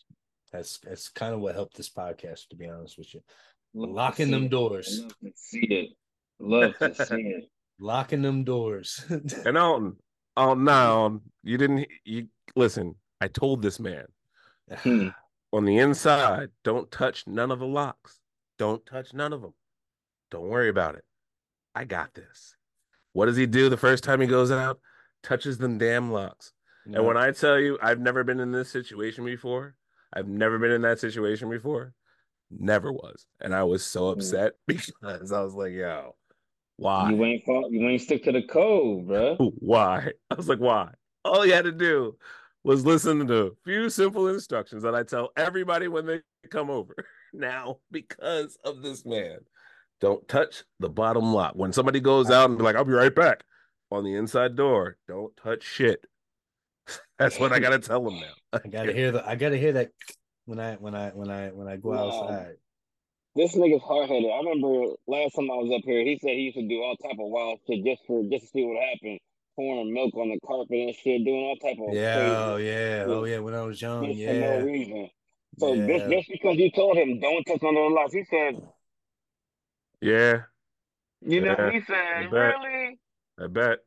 S1: that's that's kind of what helped this podcast, to be honest with you.
S3: Love
S1: Locking them doors.
S3: Love to see it. Love to see it.
S1: Locking them doors.
S2: And Alton, oh now you didn't you listen. I told this man
S3: Hmm.
S2: on the inside, don't touch none of the locks. Don't touch none of them. Don't worry about it. I got this. What does he do the first time he goes out? Touches them damn locks. And when I tell you, I've never been in this situation before. I've never been in that situation before. Never was. And I was so upset because I was like, yo, why?
S3: You ain't fought, you ain't stick to the code, bro.
S2: Why? I was like, why? All you had to do was listen to a few simple instructions that I tell everybody when they come over. Now, because of this man, don't touch the bottom lock. When somebody goes out and be like, I'll be right back. on the inside door. Don't touch shit. That's what I gotta tell them now.
S1: I gotta hear the I gotta hear that when I when I when I when I go outside.
S3: This nigga's hard headed. I remember last time I was up here, he said he used to do all type of wild shit just for just to see what happened. Pouring milk on the carpet and shit, doing all type of
S1: Yeah,
S3: crazy
S1: oh yeah,
S3: shit
S1: oh yeah. When I was young,
S3: just for
S1: yeah,
S3: no reason. So just,
S1: yeah.
S3: just because you told him don't touch under the lights, he said,
S2: Yeah,
S3: you know,
S2: Yeah,
S3: he
S2: I
S3: said,
S2: bet.
S3: really?
S2: I bet.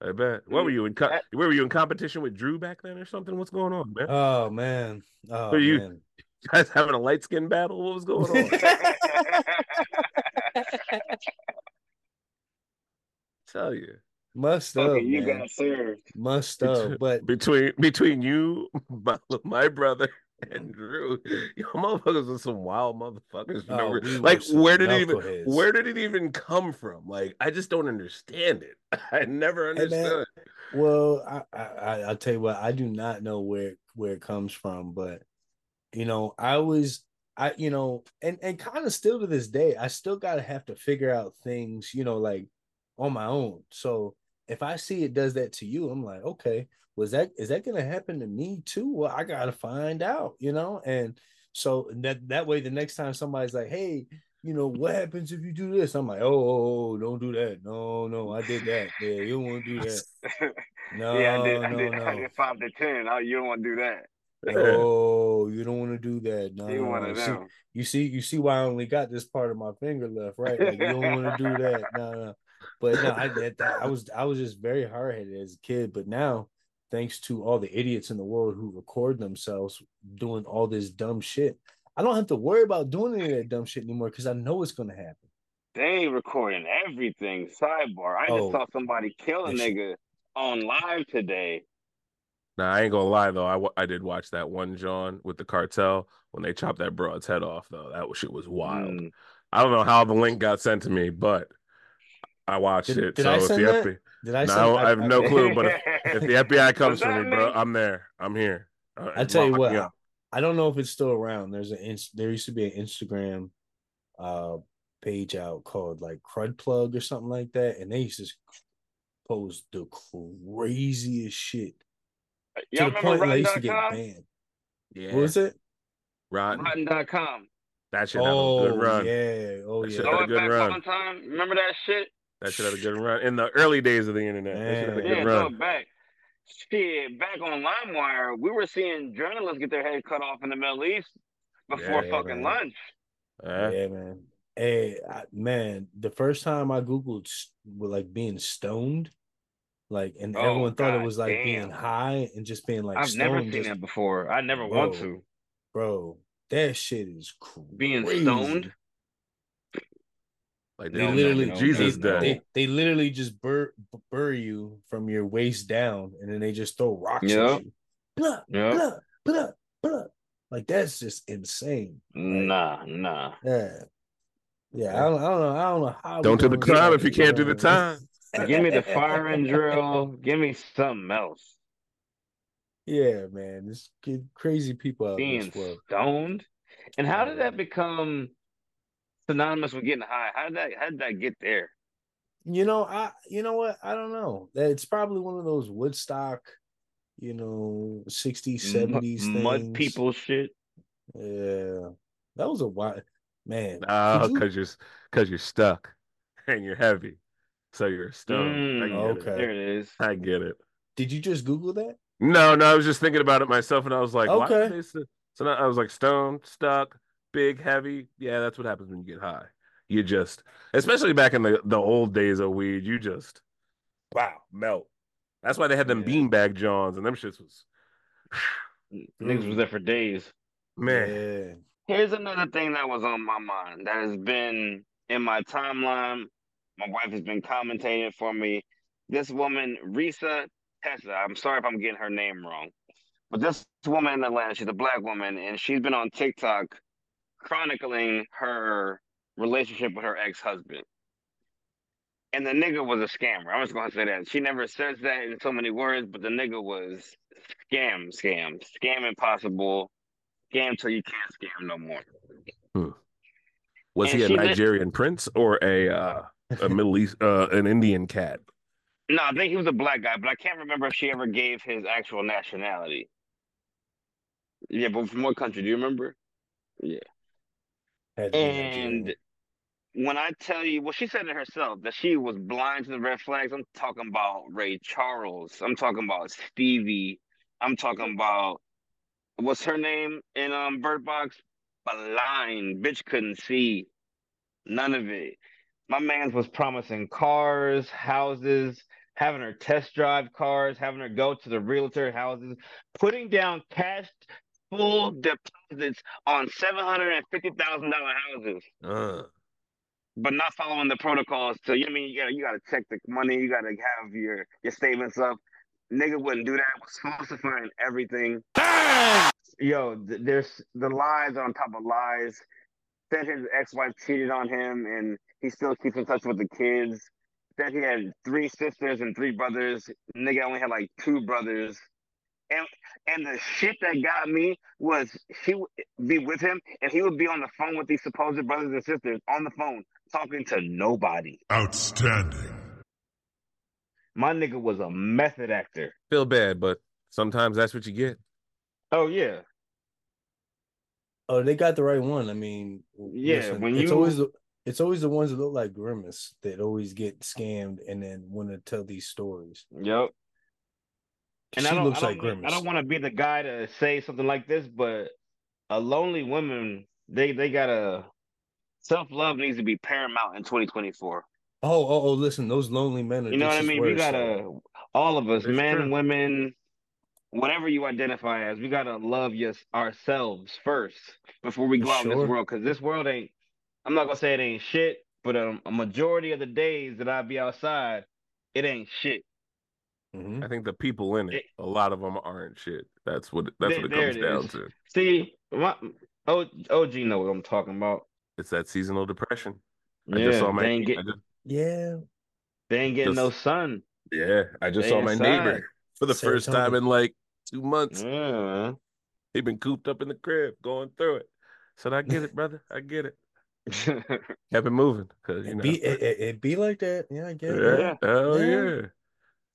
S2: I bet. What were you in? Co-
S3: I-
S2: where were you in competition with Drew back then, or something? What's going on, man?
S1: Oh man, oh
S2: Who you-
S1: man.
S2: You guys having a light skin battle? What was going on? Tell you
S1: Must have,
S3: Okay, you
S1: man.
S3: got served.
S1: Must have, but
S2: between between you, my, my brother, and Drew, you motherfuckers are some wild motherfuckers.
S1: Oh,
S2: Remember,
S1: we
S2: like where did it even
S1: knuckleheads.
S2: where did it even come from? Like I just don't understand it. I never
S1: Hey, man.
S2: understood.
S1: Well, I, I I- I'll tell you what, I do not know where where it comes from, but you know, I was I you know, and and kind of still to this day, I still gotta have to figure out things, you know, like on my own. So if I see it does that to you, I'm like, okay, was that is that gonna happen to me too? Well, I gotta find out, you know, and so that that way the next time somebody's like, hey, you know, what happens if you do this? I'm like, oh, don't do that. No, no, I did that. Yeah, you don't want to do that. No,
S3: yeah, I did. I
S1: no,
S3: did.
S1: no.
S3: I did five to ten. Oh, you don't want to do that.
S1: Oh, you don't want to do that. No,
S3: you
S1: no,
S3: one
S1: no. See, you see, you see why I only got this part of my finger left, right? Like you don't want to do that. No, no. But no, I that, I was I was just very hard headed as a kid. But now, thanks to all the idiots in the world who record themselves doing all this dumb shit, I don't have to worry about doing any of that dumb shit anymore because I know it's gonna happen.
S3: They recording everything. Sidebar. I
S1: Oh,
S3: just saw somebody kill a
S1: that shit-
S3: nigga on live today.
S2: Nah, I ain't gonna lie though. I, I did watch that one John with the cartel when they chopped that broad's head off though. That shit was wild.
S3: Mm.
S2: I don't know how the link got sent to me, but I watched
S1: Did-
S2: it.
S1: did
S2: so
S1: I
S2: if
S1: send
S2: the
S1: that?
S2: FBI,
S1: Did I?
S2: No,
S1: send-
S2: I have no clue, but if the FBI comes for
S3: that
S2: me, bro. I'm there. I'm here. Uh,
S1: I tell you what, I,
S2: up.
S1: I don't know if it's still around. There's an ins- there used to be an Instagram uh page out called like Crud Plug or something like that, and they used to post the craziest shit
S3: Y'all
S1: to the
S3: remember
S1: point where they used to get banned.
S2: Yeah,
S1: What was it?
S2: Rotten.
S3: Rotten.com.
S2: That shit had a
S1: Oh
S2: good run.
S1: yeah, oh
S2: That
S1: yeah.
S2: shit had
S3: Throw
S2: a good run.
S3: time. Remember that shit?
S2: That shit had a good run in the early days of the internet. That shit had a good
S3: Yeah,
S2: run.
S3: it back. Shit, back on LimeWire, we were seeing journalists get their head cut off in the Middle East before
S1: Yeah,
S3: fucking
S1: man.
S3: lunch.
S2: Uh,
S1: Yeah, man. Hey, I, man, the first time I googled s- with like being stoned, like, and
S3: Oh,
S1: everyone thought it was like being high and just being like
S3: I've
S1: stoned.
S3: never seen
S1: just-
S3: that before. I never want to.
S1: bro. That shit is crazy.
S3: Being stoned?
S2: like
S1: They
S2: they
S1: literally,
S2: know Jesus
S1: they, they, they literally just bur- bury you from your waist down, and then they just throw rocks
S3: Yep.
S1: at you. Blah,
S3: Yep.
S1: blah, blah, blah. Like that's just insane.
S3: Nah, nah.
S1: Yeah, yeah. I don't, I don't know. I don't know how. we
S2: Don't do the
S1: gonna
S2: crime if you can't do the time.
S3: Give me the firing drill. Give me something else.
S1: Yeah, man. There's good- crazy people out in
S3: Being
S1: this world.
S3: stoned. And how did that become synonymous with getting high? How did that how did that get there?
S1: You know, I you know what? I don't know. It's probably one of those Woodstock, you know, 60s,
S3: Mu-
S1: 70s
S3: Mud
S1: things.
S3: people shit.
S1: Yeah. That was a while. Man.
S2: Oh,
S1: could you-
S2: because you're because you're stuck and you're heavy, so you're stoned. I
S3: Mm,
S2: get
S1: okay.
S2: it.
S3: There it is.
S2: I get it.
S1: Did you just Google that?
S2: No, no, I was just thinking about it myself, and I was like, why
S1: Okay.
S2: did they? So now I was like, stoned, stuck, big, heavy. Yeah, that's what happens when you get high. You just, especially back in the the old days of weed, you just, wow, melt. That's why they had them
S1: Yeah.
S2: beanbag Johns, and them shits was,
S3: Niggas was there for days.
S2: man.
S1: Yeah.
S3: Here's another thing that was on my mind that has been in my timeline. My wife has been commentating for me. This woman, Risa Tessa, I'm sorry if I'm getting her name wrong, but this woman in Atlanta, she's a black woman, and she's been on TikTok chronicling her relationship with her ex husband. And the nigga was a scammer. I'm just gonna say that. She never says that in so many words, but the nigga was scam, scam, scam impossible, scam till you can't scam no more.
S2: Was
S3: And
S2: he a Nigerian prince or a uh, a Middle East uh, an Indian cat?
S3: No, I think he was a black guy, but I can't remember if she ever gave his actual nationality. Yeah, but from what country? Do you remember? Yeah.
S1: Had to be
S3: And when I tell you, well, she said it herself that she was blind to the red flags. I'm talking about Ray Charles. I'm talking about Stevie. I'm talking about what's her name in um Bird Box? Blind. Bitch couldn't see none of it. My man's was promising cars, houses, having her test drive cars, having her go to the realtor houses, putting down cash full deposits on seven hundred and fifty thousand dollar houses
S2: Uh,
S3: but not following the protocols. So you know I mean you gotta you gotta check the money, you gotta have your your statements up. Nigga wouldn't do that. Was falsifying everything. Yo, th- there's the lies on top of lies. Said his ex-wife cheated on him, and he still keeps in touch with the kids. Said he had three sisters and three brothers. Nigga only had like two brothers. And and the shit that got me was he would be with him, and he would be on the phone with these supposed brothers and sisters on the phone talking to nobody.
S5: Outstanding.
S3: My nigga was a method actor.
S2: feel bad, but sometimes that's what you get.
S3: Oh yeah,
S1: Oh, they got the right one. I mean,
S3: Yeah, when
S1: it's
S3: you-
S1: always the it's always the ones that look like Grimace that always get scammed and then want to tell these stories.
S3: yep. And
S1: she
S3: I don't,
S1: looks
S3: I
S1: like
S3: don't,
S1: Grimace.
S3: I don't want to be the guy to say something like this, but a lonely woman, they they gotta self love needs to be paramount in 2024.
S1: Oh, oh, oh! Listen, those lonely men are.
S3: You know what I
S1: as
S3: mean? We gotta, all of us,
S2: It's
S3: men,
S2: true.
S3: women, whatever you identify as, we gotta love yes ourselves first before we go out in this world. Because this world ain't. I'm not gonna say it ain't shit, but um, a majority of the days that I be outside, it ain't shit.
S1: Mhm.
S2: I think the people in it,
S3: It-
S2: a lot of them aren't shit. That's what that's
S3: There-
S2: what it
S3: there
S2: comes
S3: it
S2: down to.
S3: See, my O- OG know what I'm talking about.
S2: It's that seasonal depression. I
S3: Yeah,
S2: just saw my
S3: they ain't
S2: I
S3: get,
S2: just-
S1: Yeah,
S3: they ain't getting no sun.
S2: yeah, I just
S3: They
S2: saw my neighbor for the first time
S1: Serotonin.
S2: in like two months.
S3: Yeah, man.
S2: He been cooped up in the crib, going through it. Said, "I get it, brother. I get it." Kept it moving because you
S1: it
S2: know.
S1: be it, it, it be like that. Yeah, I get
S2: yeah,
S1: it.
S3: Yeah.
S2: hell
S1: Yeah.
S2: yeah.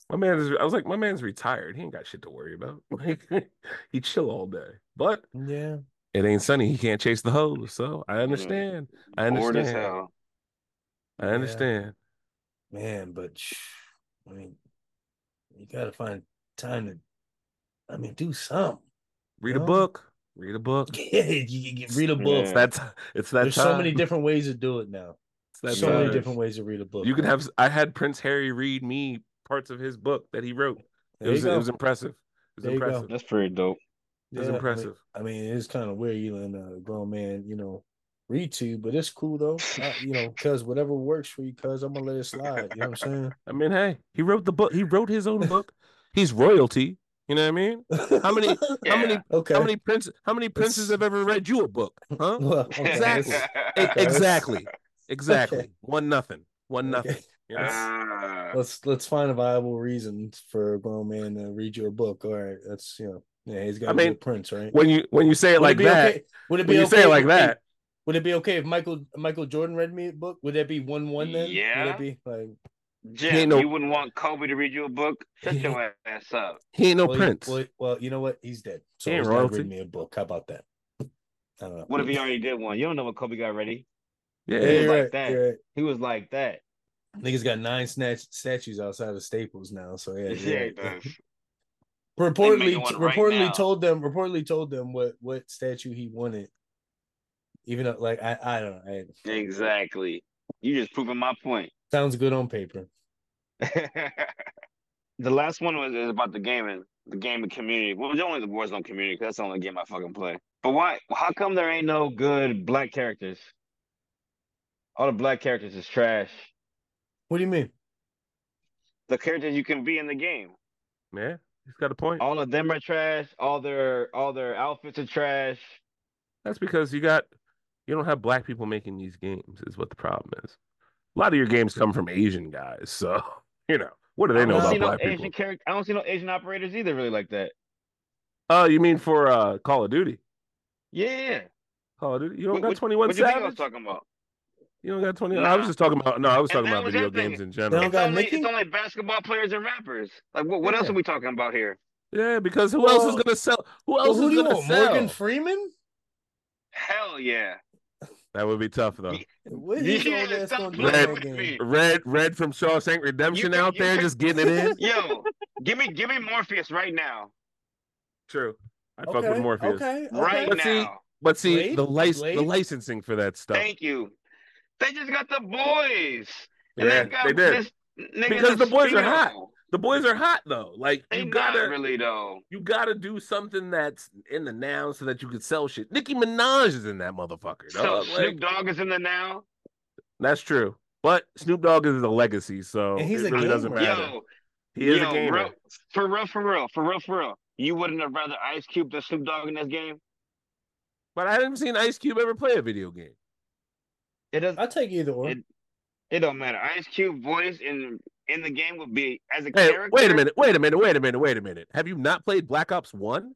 S2: My man is. I was like, my man's retired. He ain't got shit to worry about. Like, he chill all day, but
S1: Yeah,
S2: it ain't sunny. He can't chase the hose. So I understand. I
S3: Bored as
S2: understand.
S3: hell.
S2: I
S1: Yeah.
S2: understand.
S1: man, but sh- I mean, you gotta find time to. I mean, do something.
S2: Read a book. Read a book.
S1: Yeah, you, you can read a book.
S3: Yeah.
S2: That's it's that
S1: There's
S2: time.
S1: so many different ways to do it now.
S2: It's that
S1: so
S2: time.
S1: many different ways to read a book.
S2: You could
S1: man.
S2: have. I had Prince Harry read me parts of his book that he wrote. It was
S1: you
S2: it was impressive. It was
S1: There
S2: impressive.
S3: That's pretty dope.
S2: It was
S1: Yeah, I mean-
S2: impressive.
S1: I mean, it's kind of weird you letting a grown man, you know, read to, you, but it's cool though. I, you know, cause whatever works for you, cause I'm gonna let it slide. You know what I'm saying?
S2: I mean, hey, he wrote the book. He wrote his own book. He's royalty. You know what I mean? How many? How many?
S1: Okay.
S2: How many princes? How many princes have ever read you a book? Huh?
S1: Well, okay,
S2: Exactly.
S1: Okay.
S2: exactly. Exactly.
S1: Okay.
S2: One nothing. One
S1: Okay.
S2: nothing. Yes.
S3: Ah,
S1: Let's let's find a viable reason for a grown man to read you a book. All right, that's you know, yeah, he's got
S2: I
S1: to a
S2: mean,
S1: prince, right?
S2: When you when you say it
S1: Would
S2: like
S1: be
S2: that,
S1: okay? Would it be
S2: when you
S1: okay
S2: say it like
S1: if-
S2: that,
S1: Would it be okay if Michael Michael Jordan read me a book? Would that be one one then? Yeah, Would
S3: Yeah.
S1: that be like
S3: Jim,
S2: ain't no-
S3: you wouldn't want Kobe to read you a book? Shut
S1: He-
S3: your ass up.
S2: he ain't no
S1: well, you-
S2: prince.
S1: Well, well, you know what? He's dead. So
S2: He ain't
S1: he's gotta
S2: royalty.
S1: read me a book. How about that? I don't know.
S3: What if he already did one? You don't know what Kobe got ready.
S2: yeah.
S1: he
S3: was
S1: you're
S3: like
S1: right,
S3: that.
S1: right.
S3: He was like that.
S1: Niggas got nine snatch statues outside of Staples now. So yeah,
S3: Yeah,
S1: you're
S3: he
S1: right.
S3: does.
S1: reportedly,
S3: right
S1: reportedly told them, reportedly told them what what statue he wanted. Even though, like, I I don't know. I,
S3: Exactly. You just proving my point.
S1: Sounds good on paper.
S3: the last one was is about the gaming, the gaming community. Well, it's only the Warzone community because that's the only game I fucking play. But why? How come there ain't no good black characters? All the black characters is trash.
S1: What do you mean?
S3: The characters you can be in the game,
S2: Yeah, he's got a point.
S3: all of them are trash. All their all their outfits are trash.
S2: That's because you got you don't have black people making these games. Is what the problem is. A lot of your games come from Asian guys, so you know what do they
S3: I
S2: know
S3: don't
S2: about
S3: see no
S2: black
S3: Asian
S2: people?
S3: character. I don't see no Asian operators either. Really like that.
S2: Oh, you mean for uh Call of Duty?
S3: Yeah.
S2: Call of Duty? You don't
S3: What,
S2: got
S3: what,
S2: Twenty One
S3: what you I was talking about?
S2: You don't got twenty. I was just talking about. No, I was
S3: And
S2: talking about
S3: was
S2: video
S3: the thing.
S2: games in general.
S1: don't got
S3: only, it's only basketball players and rappers. Like, what, what else are we talking about here?
S2: Yeah, because who else is gonna sell? Who else
S1: who do you
S2: gonna
S1: want?
S2: sell?
S1: Morgan Freeman?
S3: Hell yeah.
S2: That would be tough though.
S3: Yeah.
S1: What his
S3: Yeah,
S1: old gonna do
S2: playing
S1: that
S2: with. Red, Red from Shawshank Redemption
S3: can-
S2: out
S3: you
S2: there,
S3: can-
S2: just getting it in.
S3: Yo, give me give me Morpheus right now.
S2: True. I fuck with Morpheus.
S1: okay, okay.
S3: Right
S2: But see,
S3: now.
S2: But see,
S1: Blade?
S2: the lic- the licensing for that stuff.
S3: Thank you. They just got the boys. And
S2: Yeah,
S3: they got
S2: they did.
S3: this
S2: Because the boys are
S3: Despino.
S2: hot. The boys are hot though. Like
S3: They
S2: you gotta,
S3: really though.
S2: you gotta do something that's in the now so that you can sell shit. Nicki Minaj is in that motherfucker.
S3: So
S2: dog.
S3: Snoop
S2: Like,
S3: Dogg is in the now.
S2: that's true. But Snoop Dogg is a legacy, so
S1: And he's
S2: it
S1: a
S2: really doesn't
S1: gamer.
S2: matter.
S3: Yo,
S2: he is
S3: yo,
S2: a gamer.
S3: real- for real, for real, for real, for real. You wouldn't have rather Ice Cube than Snoop Dogg in this game?
S2: But I haven't seen Ice Cube ever play a video game.
S3: It does.
S1: I'll take either one.
S3: It- It don't matter. Ice Cube voice in in the game would be as a
S2: Hey,
S3: character.
S2: wait a minute, wait a minute, wait a minute, wait a minute. Have you not played Black Ops One,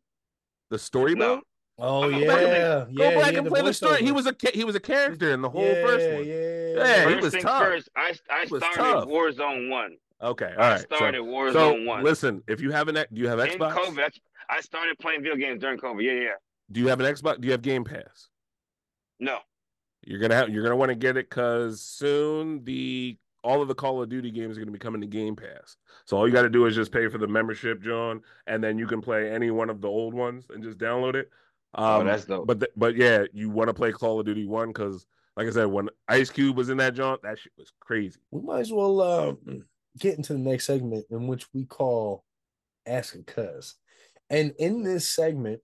S2: the story
S3: No.
S2: mode?
S1: oh
S3: I'm
S1: yeah,
S2: Go
S1: yeah.
S2: back and play the story. He was a he was a character in the whole
S1: yeah,
S2: first one.
S1: Yeah,
S2: Yeah, he was tough.
S3: first, I I
S2: was
S3: started
S2: tough.
S3: Warzone one.
S2: Okay, all
S3: I
S2: right. So,
S3: Warzone
S2: so
S3: one.
S2: listen, if you have an, do you have
S3: in
S2: Xbox?
S3: COVID, I started playing video games during COVID. Yeah, yeah.
S2: Do you have an Xbox? Do you have Game Pass?
S3: No.
S2: You're gonna have. You're gonna want to get it because soon the all of the Call of Duty games are gonna be coming to Game Pass. So all you got to do is just pay for the membership, John, and then you can play any one of the old ones and just download it.
S3: Oh,
S2: Um,
S3: that's dope.
S2: But th- but yeah, you want to play Call of Duty One because, like I said, when Ice Cube was in that joint, that shit was crazy.
S1: We might as well uh, get into the next segment in which we call Ask a Cuz. And in this segment,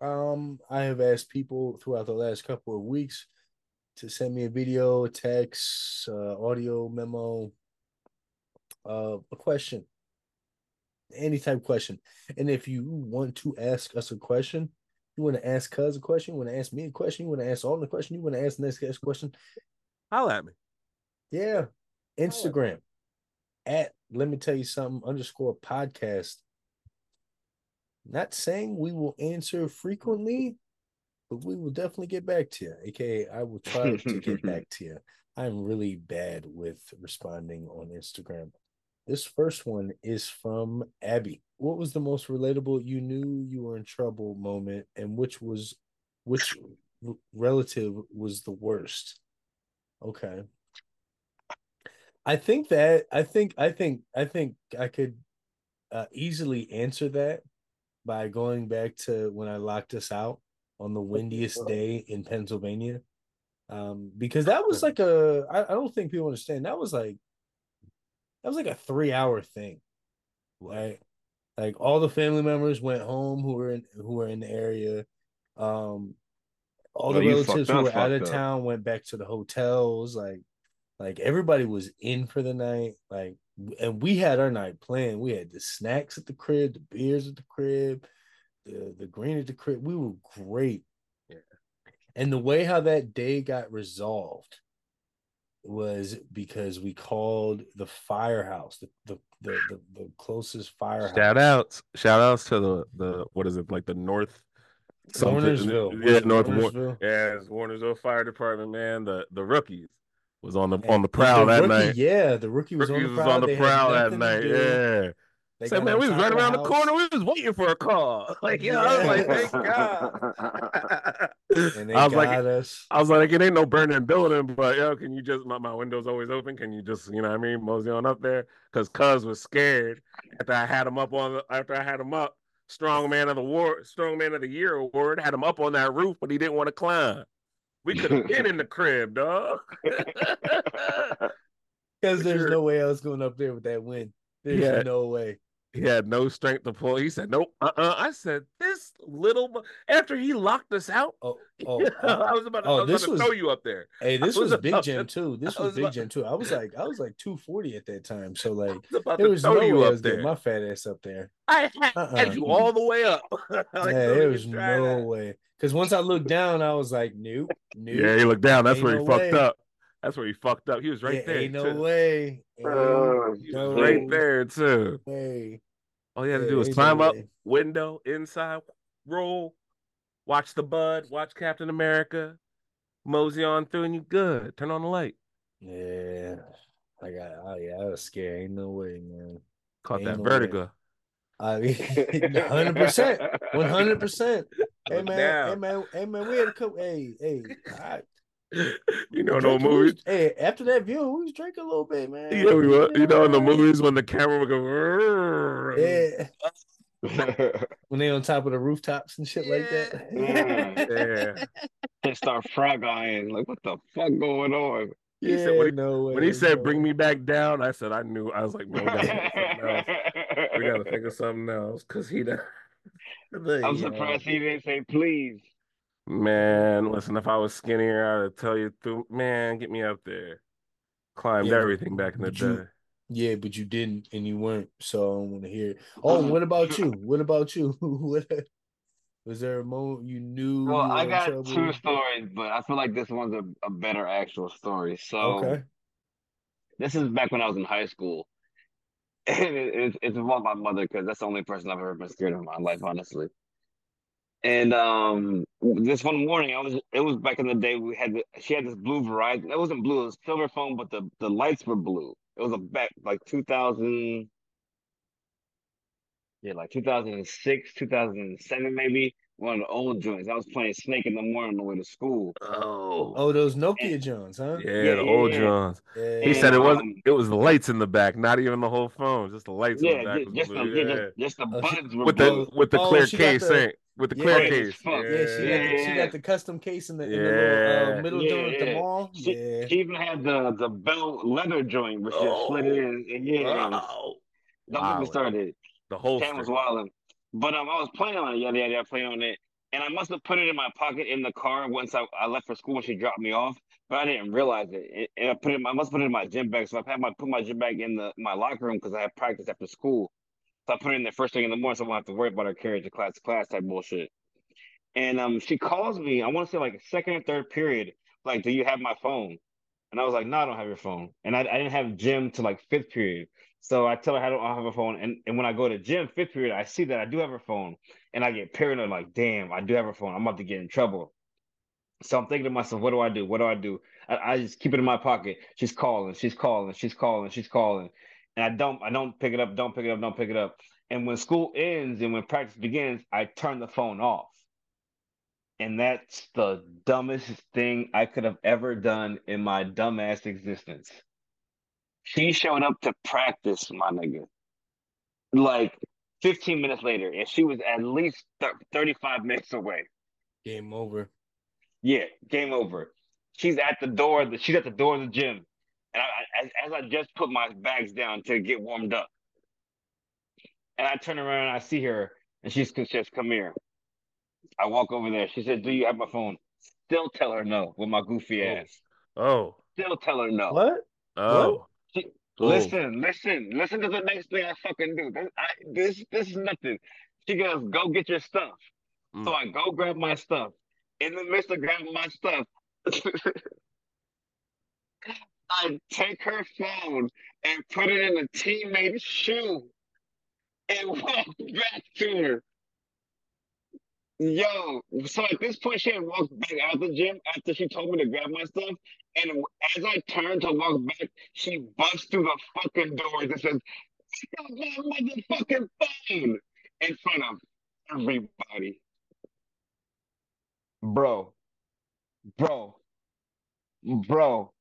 S1: um, I have asked people throughout the last couple of weeks to send me a video, a text, uh, audio memo, uh, a question, any type of question. And if you want to ask us a question, you want to ask Cuz a question, you want to ask me a question, you want to ask all the question, you want to ask the next guest question,
S2: Holla at me.
S1: yeah. Instagram at let me tell you something underscore podcast. Not saying we will answer frequently, but we will definitely get back to you. AKA, I will try to get back to you. I'm really bad with responding on Instagram. This first one is from Abby. What was the most relatable you knew you were in trouble moment, and which was which relative was the worst? Okay. I think that I think I think I think I could uh, easily answer that by going back to when I locked us out on the windiest day in Pennsylvania. Um, because that was like a I, I don't think people understand that was like that was like a three hour thing. Right. Like all the family members went home who were in who were in the area. Um all
S3: Oh,
S1: the relatives who were out of
S3: up.
S1: town went back to the hotels. Like like everybody was in for the night. Like and we had our night planned. We had the snacks at the crib, the beers at the crib, the the green at the crib. We were great.
S2: Yeah.
S1: And the way how that day got resolved was because we called the firehouse, the the the, the, the closest firehouse.
S2: Shout outs, shout outs to the the what is it like the North something-
S1: Wernersville.
S2: Yeah,
S1: Was it
S2: North War-
S1: Wernersville?
S2: Yeah, it's Wernersville Fire Department, man. The the rookies was on the
S1: And
S2: on the prowl
S1: the
S2: that
S1: rookie,
S2: night.
S1: Yeah, the rookie was
S2: Rookies
S1: on the
S2: was
S1: prowl.
S2: on the prowl that night. Yeah.
S1: They
S2: Say, man, we was right around the corner. We was waiting for a call. Like, yeah, I was like, thank God. I was like,
S1: us.
S2: I was like, it ain't no burning building, but yo, can you just my, my window's always open? Can you just, you know what I mean, mosey on up there? Because Cuz was scared after I had him up on the after I had him up, strong man of the war, strong man of the year award, had him up on that roof, but he didn't want to climb. We could have been in the crib, dog.
S1: Because there's
S2: sure.
S1: no way I was going up there with that wind. There's
S2: Yeah.
S1: no way.
S2: He had no strength to pull. He said, Nope, uh-uh. I said, This little mu-" after he locked us out.
S1: Oh, oh, oh,
S2: I was about to,
S1: oh, this was-
S2: thw you up there.
S1: Hey, this
S2: I
S1: was,
S2: was
S1: Big
S2: to-
S1: too. This was,
S2: was
S1: Big
S2: about-
S1: Jim too. I was like, I was like 240 at that time. So like,
S2: was
S1: there was no way I was getting
S2: there.
S1: my fat ass up there.
S2: I had,
S1: Uh-uh.
S2: had you all the way up. Like,
S1: yeah, there was no
S2: that.
S1: way. Because once I looked down, I was like, nope, nope.
S2: Yeah, he looked down. That's where he
S1: no
S2: fucked
S1: way.
S2: up. That's where he fucked up. He was right
S1: Yeah,
S2: there.
S1: Ain't no
S2: too.
S1: way. Ain't
S3: Oh,
S2: He right there too.
S1: Way.
S2: All you had to
S1: Yeah,
S2: do was
S1: ain't
S2: climb
S1: no
S2: up, window, inside, roll, watch the bud, watch Captain America. mosey on through and you good. Turn on the light.
S1: Yeah. I got oh yeah, I was scared. Ain't no way, man.
S2: Caught
S1: Ain't
S2: that
S1: no way.
S2: vertigo.
S1: I mean hundred percent. One hundred percent. Hey
S2: Look
S1: man,
S2: down.
S1: hey man, hey man, we had a couple hey, hey, I,
S2: you know, no
S1: drinking, we
S2: movies.
S1: was- Hey, after that view, we was drinking a little bit, man.
S2: Yeah, we were. You know, in the movies when the camera would go.
S1: Yeah. When they on top of the rooftops and shit like that.
S3: Mm.
S2: Yeah.
S3: They start frog eyeing. Like, what the fuck going on?
S2: He
S1: yeah,
S2: said- when he-
S1: no way.
S2: When he said
S1: no.
S2: "Bring me back down," I said I knew. I was like, "Man, we gotta think of something else. We gotta think of something else." Because he, done-
S3: I'm
S2: yeah.
S3: surprised he didn't say please.
S2: Man, listen, if I was skinnier, I'd tell you through. Man, get me up there. Climbed
S1: Yeah, but-
S2: everything back in the
S1: but you-
S2: day.
S1: Yeah, but you didn't and you weren't, so I don't want to hear it. Oh, what about you? What about you? What was there a moment you knew
S3: Well,
S1: you were
S3: I
S1: in
S3: got
S1: trouble?
S3: two stories, but I feel like this one's a, a better actual story. So
S1: Okay.
S3: this is back when I was in high school. And it, it's it's about my mother because that's the only person I've ever been scared of in my life, honestly. And um, this one morning, I was it was back in the day we had the, she had this blue Verizon. It wasn't blue, it was silver phone, but the the lights were blue. It was a back like 2000, yeah, like 2006, 2007 maybe. One of the old joints. I was playing Snake in the morning on the way to school.
S2: Oh,
S1: Oh, those Nokia Jones, huh?
S2: yeah,
S3: yeah,
S2: the
S3: yeah,
S2: old
S3: yeah.
S2: Johns.
S1: Yeah.
S2: He said it was
S3: um,
S2: it was the lights in the back, not even the whole phone, just the lights in
S3: Yeah,
S2: the back.
S3: just the,
S2: blue.
S3: yeah,
S2: yeah.
S3: just, just the
S1: Oh, she-
S3: buttons were
S2: with
S3: blue.
S2: the with the
S1: Oh,
S2: clear case,
S1: the-
S2: ain't with the
S1: Yeah,
S2: clear case.
S3: fuck.
S1: Yeah, she got the, she got the custom case in the, in the little uh, middle
S3: Yeah,
S1: joint at the mall.
S3: She,
S1: Yeah.
S3: she even had the the belt leather joint, which just slid
S2: Oh.
S3: in. And yeah,
S2: Oh,
S3: don't get me started.
S2: The
S3: Cam
S2: holster.
S3: was wilding. But um, I was playing on it, Yeah, yada, yada, playing on it, and I must have put it in my pocket in the car once I, I left for school when she dropped me off, but I didn't realize it. And- I put it, in I must put it in my gym bag. So I had my put my gym bag in the my locker room because I had practice after school. So I put it in there first thing in the morning, so I won't have to worry about her carrying to class class type bullshit. And um, she calls me. I want to say like second or third period. Like, do you have my phone? And I was like, no, I don't have your phone. And I, I didn't have gym to like fifth period. So I tell her I don't have a phone. And, and when I go to gym fifth period, I see that I do have her phone. And I get paranoid, like, damn, I do have her phone. I'm about to get in trouble. So I'm thinking to myself, what do I do? What do I do? I, I just keep it in my pocket. She's calling, she's calling, she's calling, she's calling. And I don't I don't pick it up, don't pick it up, don't pick it up. And when school ends and when practice begins, I turn the phone off. And that's the dumbest thing I could have ever done in my dumbass existence. She showed up to practice, my nigga. Like 15 minutes later, and she was at least thir- 35 minutes away.
S1: Game over.
S3: Yeah, game over. She's at the door. The, she's at the door of the gym, and I, I, as, as I just put my bags down to get warmed up, and I turn around and I see her, and she's she says, "Come here." I walk over there. She said, "Do you have my phone?" Still tell her no with my goofy
S2: Oh.
S3: ass.
S2: Oh,
S3: Still tell her no.
S1: What?
S2: oh,
S3: She-
S2: Oh.
S3: Listen, listen, listen to the next thing I fucking do. This, I, this, this is nothing. She goes, "Go get your stuff."
S2: Mm.
S3: So I go grab my stuff. In the midst of grabbing my stuff, I take her phone and put it in a teammate's shoe and walk back to her. Yo, so at this point, she had walked back out the gym after she told me to grab my stuff. And as I turned to walk back, she busts through the fucking doors and says, I got my motherfucking phone in front of everybody. Bro, bro, bro.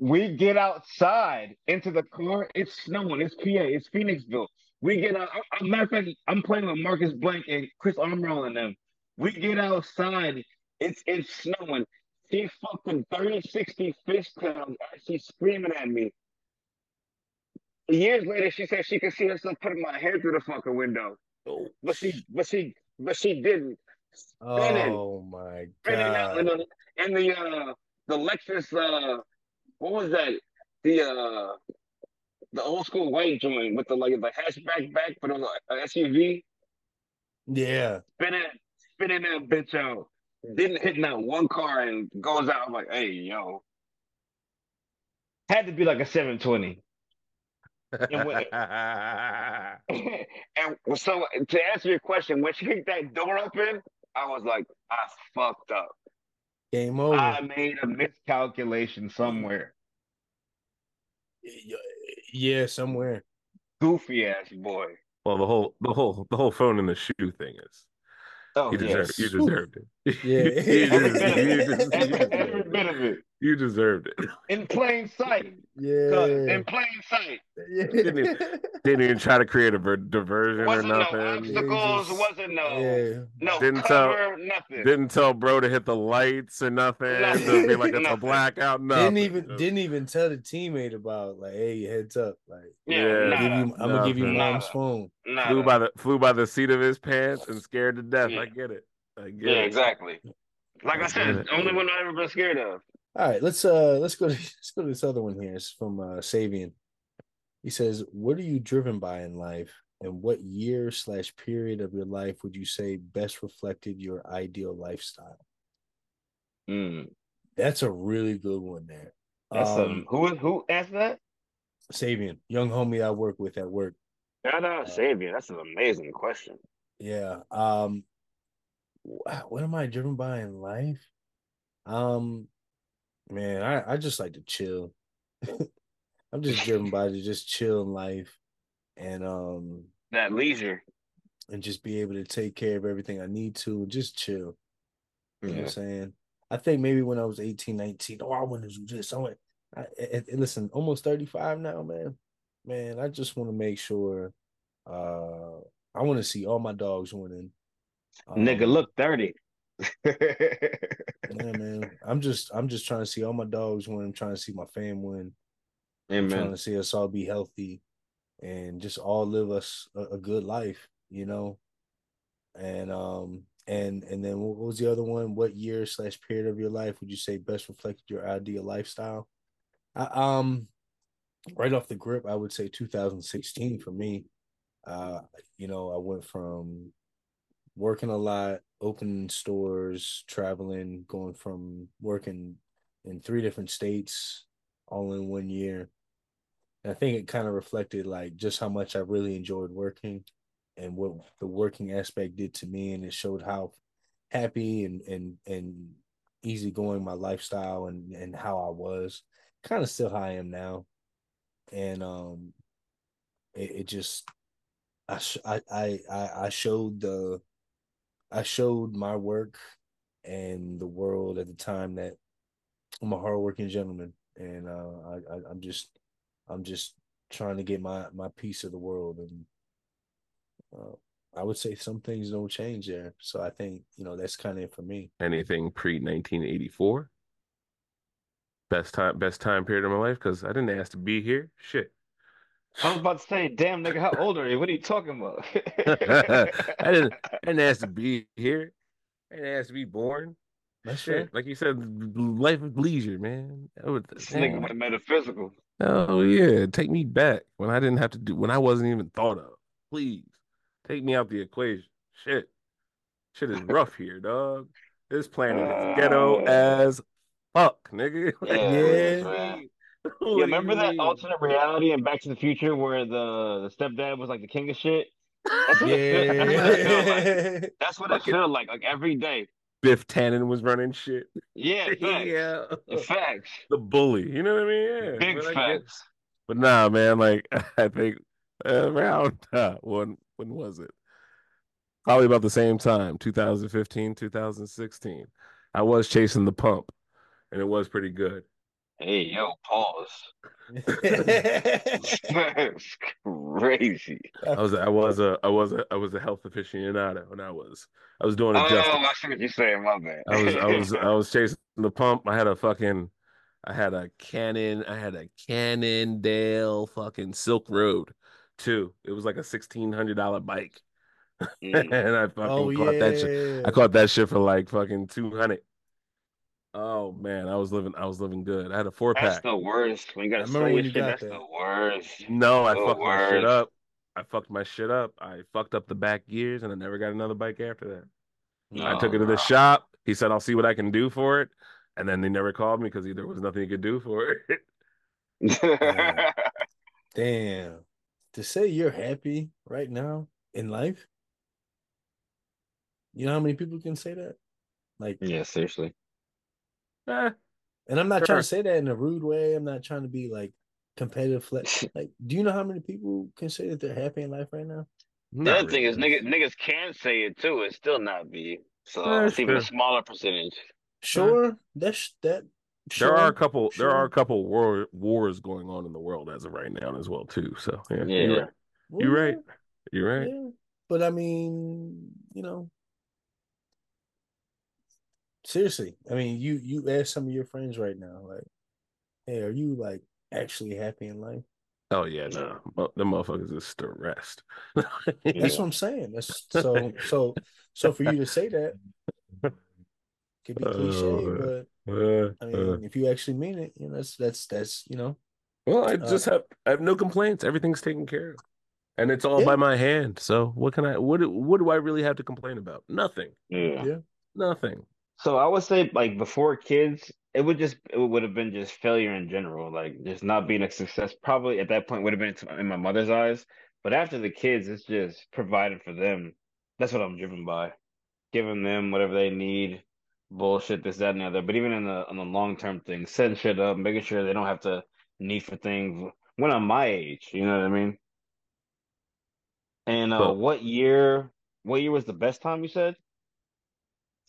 S3: We get outside into the car. It's snowing. It's PA. It's Phoenixville. We get out. a matter of fact, I'm playing with Marcus Blank and Chris Armroll and them. We get outside. It's it's snowing. She fucking 30, 60 fish pounds. She's screaming at me. Years later, she said she could see herself putting my hair through the fucking window.
S2: oh.
S3: But she, but she, but she didn't. Spinning.
S1: Oh my
S3: out in
S1: god.
S3: the in the uh the Lexus uh what was that? The uh the old school white joint with the like the hatchback back, but it was a, a SUV.
S1: Yeah.
S3: Spinning spinning that bitch out. Didn't hit not one car and goes out. I'm like, hey yo. Had to be like a 720. And when- and so to answer your question, when she kicked that door open, I was like, I fucked up.
S1: Game over.
S3: I made a miscalculation somewhere.
S1: Y- yeah, somewhere.
S3: Goofy ass boy.
S2: Well, the whole the whole the whole phone in the shoe thing is
S3: Oh,
S2: you deserved
S3: yes.
S2: you deserved it.
S1: Yeah.
S2: you,
S3: Every bit of it.
S2: you
S3: Every,
S2: deserved
S3: every
S2: it.
S3: bit of it.
S2: You deserved it.
S3: In plain sight.
S1: Yeah.
S3: In plain sight.
S1: yeah.
S2: Didn't Didn't even try to create a ver- diversion or
S3: Wasn't no
S2: nothing.
S3: obstacles.
S1: just-
S3: wasn't no
S1: yeah.
S3: no
S2: Didn't tell-
S3: nothing.
S2: Didn't tell bro to hit the lights or nothing.
S3: Nothing.
S2: To be like it's a blackout. Nothing.
S1: Didn't even
S2: Just-
S1: didn't even tell the teammate about like, hey, heads up, like
S3: yeah,
S2: Yeah.
S1: give you, I'm gonna give you mom's
S3: Nada.
S1: phone.
S3: nada.
S2: flew by the flew by the seat of his pants and scared to death.
S3: Yeah.
S2: I get it.
S3: Yeah, exactly. Like I said,
S2: get
S3: it's
S2: it.
S3: the only one I've ever been scared of.
S1: All right, let's uh let's go to let's go to this other one here. It's from uh Savian. He says, What are you driven by in life? And what year slash period of your life would you say best reflected your ideal lifestyle?
S3: Mm.
S1: That's a really good one there.
S3: That's
S1: um,
S3: um, who who asked that?
S1: Savian, young homie I work with at work.
S3: Shout out Savian. That's an amazing question.
S1: Yeah. Um what am I driven by in life? Um man, I, I just like to chill. I'm just driven by to just chill in life and um
S3: That leisure.
S1: and just be able to take care of everything I need to and just chill. You know what I'm saying? I think maybe when I was 18, 19, oh, I want to do this. I want I, I, I- listen, almost 35 now, man. Man, I just want to make sure uh I want to see all my dogs winning.
S3: Nigga,
S1: Um,
S3: look 30.
S1: Yeah, man. I'm just I'm just trying to see all my dogs win. I'm trying to see my fam win. I'm trying to see us all be healthy and just all live us a, a good life, you know. And um and and then what was the other one? What year slash period of your life would you say best reflected your ideal lifestyle? I, um, right off the grip, I would say 2016 for me. Uh, you know, I went from working a lot, opening stores, traveling, going from working in three different states all in one year. And I think it kind of reflected like just how much I really enjoyed working and what the working aspect did to me. And it showed how happy and and and easygoing my lifestyle and and how I was. Kind of still how I am now. And um it, it just I, sh- I I I I showed the I showed my work and the world at the time that I'm a hardworking gentleman, and uh, I, I I'm just I'm just trying to get my my piece of the world, and uh, I would say some things don't change there. So I think you know that's kind of it for me.
S2: Anything pre 1984? Best time best time period of my life because I didn't ask to be here. Shit.
S3: I was about to say, damn nigga, how old are you? What are you talking about?
S2: I didn't I didn't ask to be here. I didn't ask to be born.
S1: That's
S2: Shit, like you said, life of leisure, man. That was-
S3: This nigga went metaphysical.
S2: Oh yeah, take me back when I didn't have to do when I wasn't even thought of. Please take me out the equation. Shit, shit is rough here, dog. This planet is ghetto
S3: Uh,
S2: as fuck, nigga. Like,
S3: Yeah,
S2: what do you
S1: Yeah.
S3: You remember that
S2: mean?
S3: alternate reality and Back to the Future where the, the stepdad was like the king of shit? That's what it feel- it like.
S1: Yeah,
S3: That's what it
S2: Fucking-
S3: feel like, like every day.
S2: Biff Tannen was running shit.
S3: Yeah, facts.
S2: yeah,
S3: Facts.
S2: the bully. You know what I mean? Yeah,
S3: Big
S2: but I get-
S3: facts.
S2: But nah, man, like I think around uh, when when was it? Probably about the same time, 2015, 2016. I was chasing the pump, and it was pretty good.
S3: Hey, yo, pause. That's crazy.
S2: I was I was a I was a I was a health aficionado, and I was I was doing
S3: Oh,
S2: it justice.
S3: I see what you're saying. My bad.
S2: I was I was I was chasing the pump. I had a fucking I had a Canon I had a Cannondale fucking Silk Road too. It was like a sixteen hundred dollar bike,
S3: Mm.
S2: and I fucking
S1: oh
S2: caught
S1: yeah,
S2: that shit. I caught that shit for like fucking two hundred. Oh man, I was living I was living good. I had a four
S3: That's
S2: pack.
S3: the worst. When you
S1: I
S3: gotta
S1: remember
S3: sell your
S1: when you
S3: shit,
S1: got
S3: that's
S1: that.
S3: the worst.
S2: No, I
S3: The
S2: fucked my shit up. I fucked my shit up. I fucked up the back gears, and I never got another bike after that. I took it to the
S3: no.
S2: shop. He said, "I'll see what I can do for it," and then they never called me because there was nothing he could do for it.
S1: Damn. To say you're happy right now in life, you know how many people can say that? Like,
S3: yeah, seriously.
S2: Eh,
S1: And I'm not trying to say that in a rude way. I'm not trying to be like competitive. Fle- like, do you know how many people can say that they're happy in life right now?
S3: The
S2: not
S3: other thing is, niggas, niggas can say it too. and still not be. So
S2: Yeah,
S3: it's even a smaller percentage.
S1: Sure, that's that. Sure,
S2: there are a couple. There are a couple war wars going on in the world as of right now as well too. So yeah,
S3: Yeah.
S2: you're right.
S1: Well,
S2: You're right. You're right.
S1: Yeah, but I mean, you know, seriously, I mean, you you ask some of your friends right now, like, hey, are you like actually happy in life?
S2: Oh yeah, no, Mo- the motherfuckers is stressed.
S1: That's
S3: Yeah.
S1: what I'm saying. That's so so so for you to say that could be cliche,
S2: Oh,
S1: but
S2: Uh,
S1: I
S2: uh.
S1: mean, if you actually mean it, you know, that's that's that's you know,
S2: well, I
S1: uh,
S2: just have I have no complaints. Everything's taken care of, and it's all
S1: Yeah.
S2: by my hand. So what can I? What do- what do I really have to complain about? Nothing.
S3: Yeah.
S1: yeah.
S2: Nothing.
S3: So I would say, like before kids, it would just it would have been just failure in general, like just not being a success. Probably at that point would have been in my mother's eyes. But after the kids, it's just providing for them. That's what I'm driven by, giving them whatever they need. Bullshit, this, that, and the other. But even in the on the long term thing, setting shit up, making sure they don't have to need for things when I'm my age. You know what I mean? And uh,
S2: So-
S3: what year? What year was the best time you said?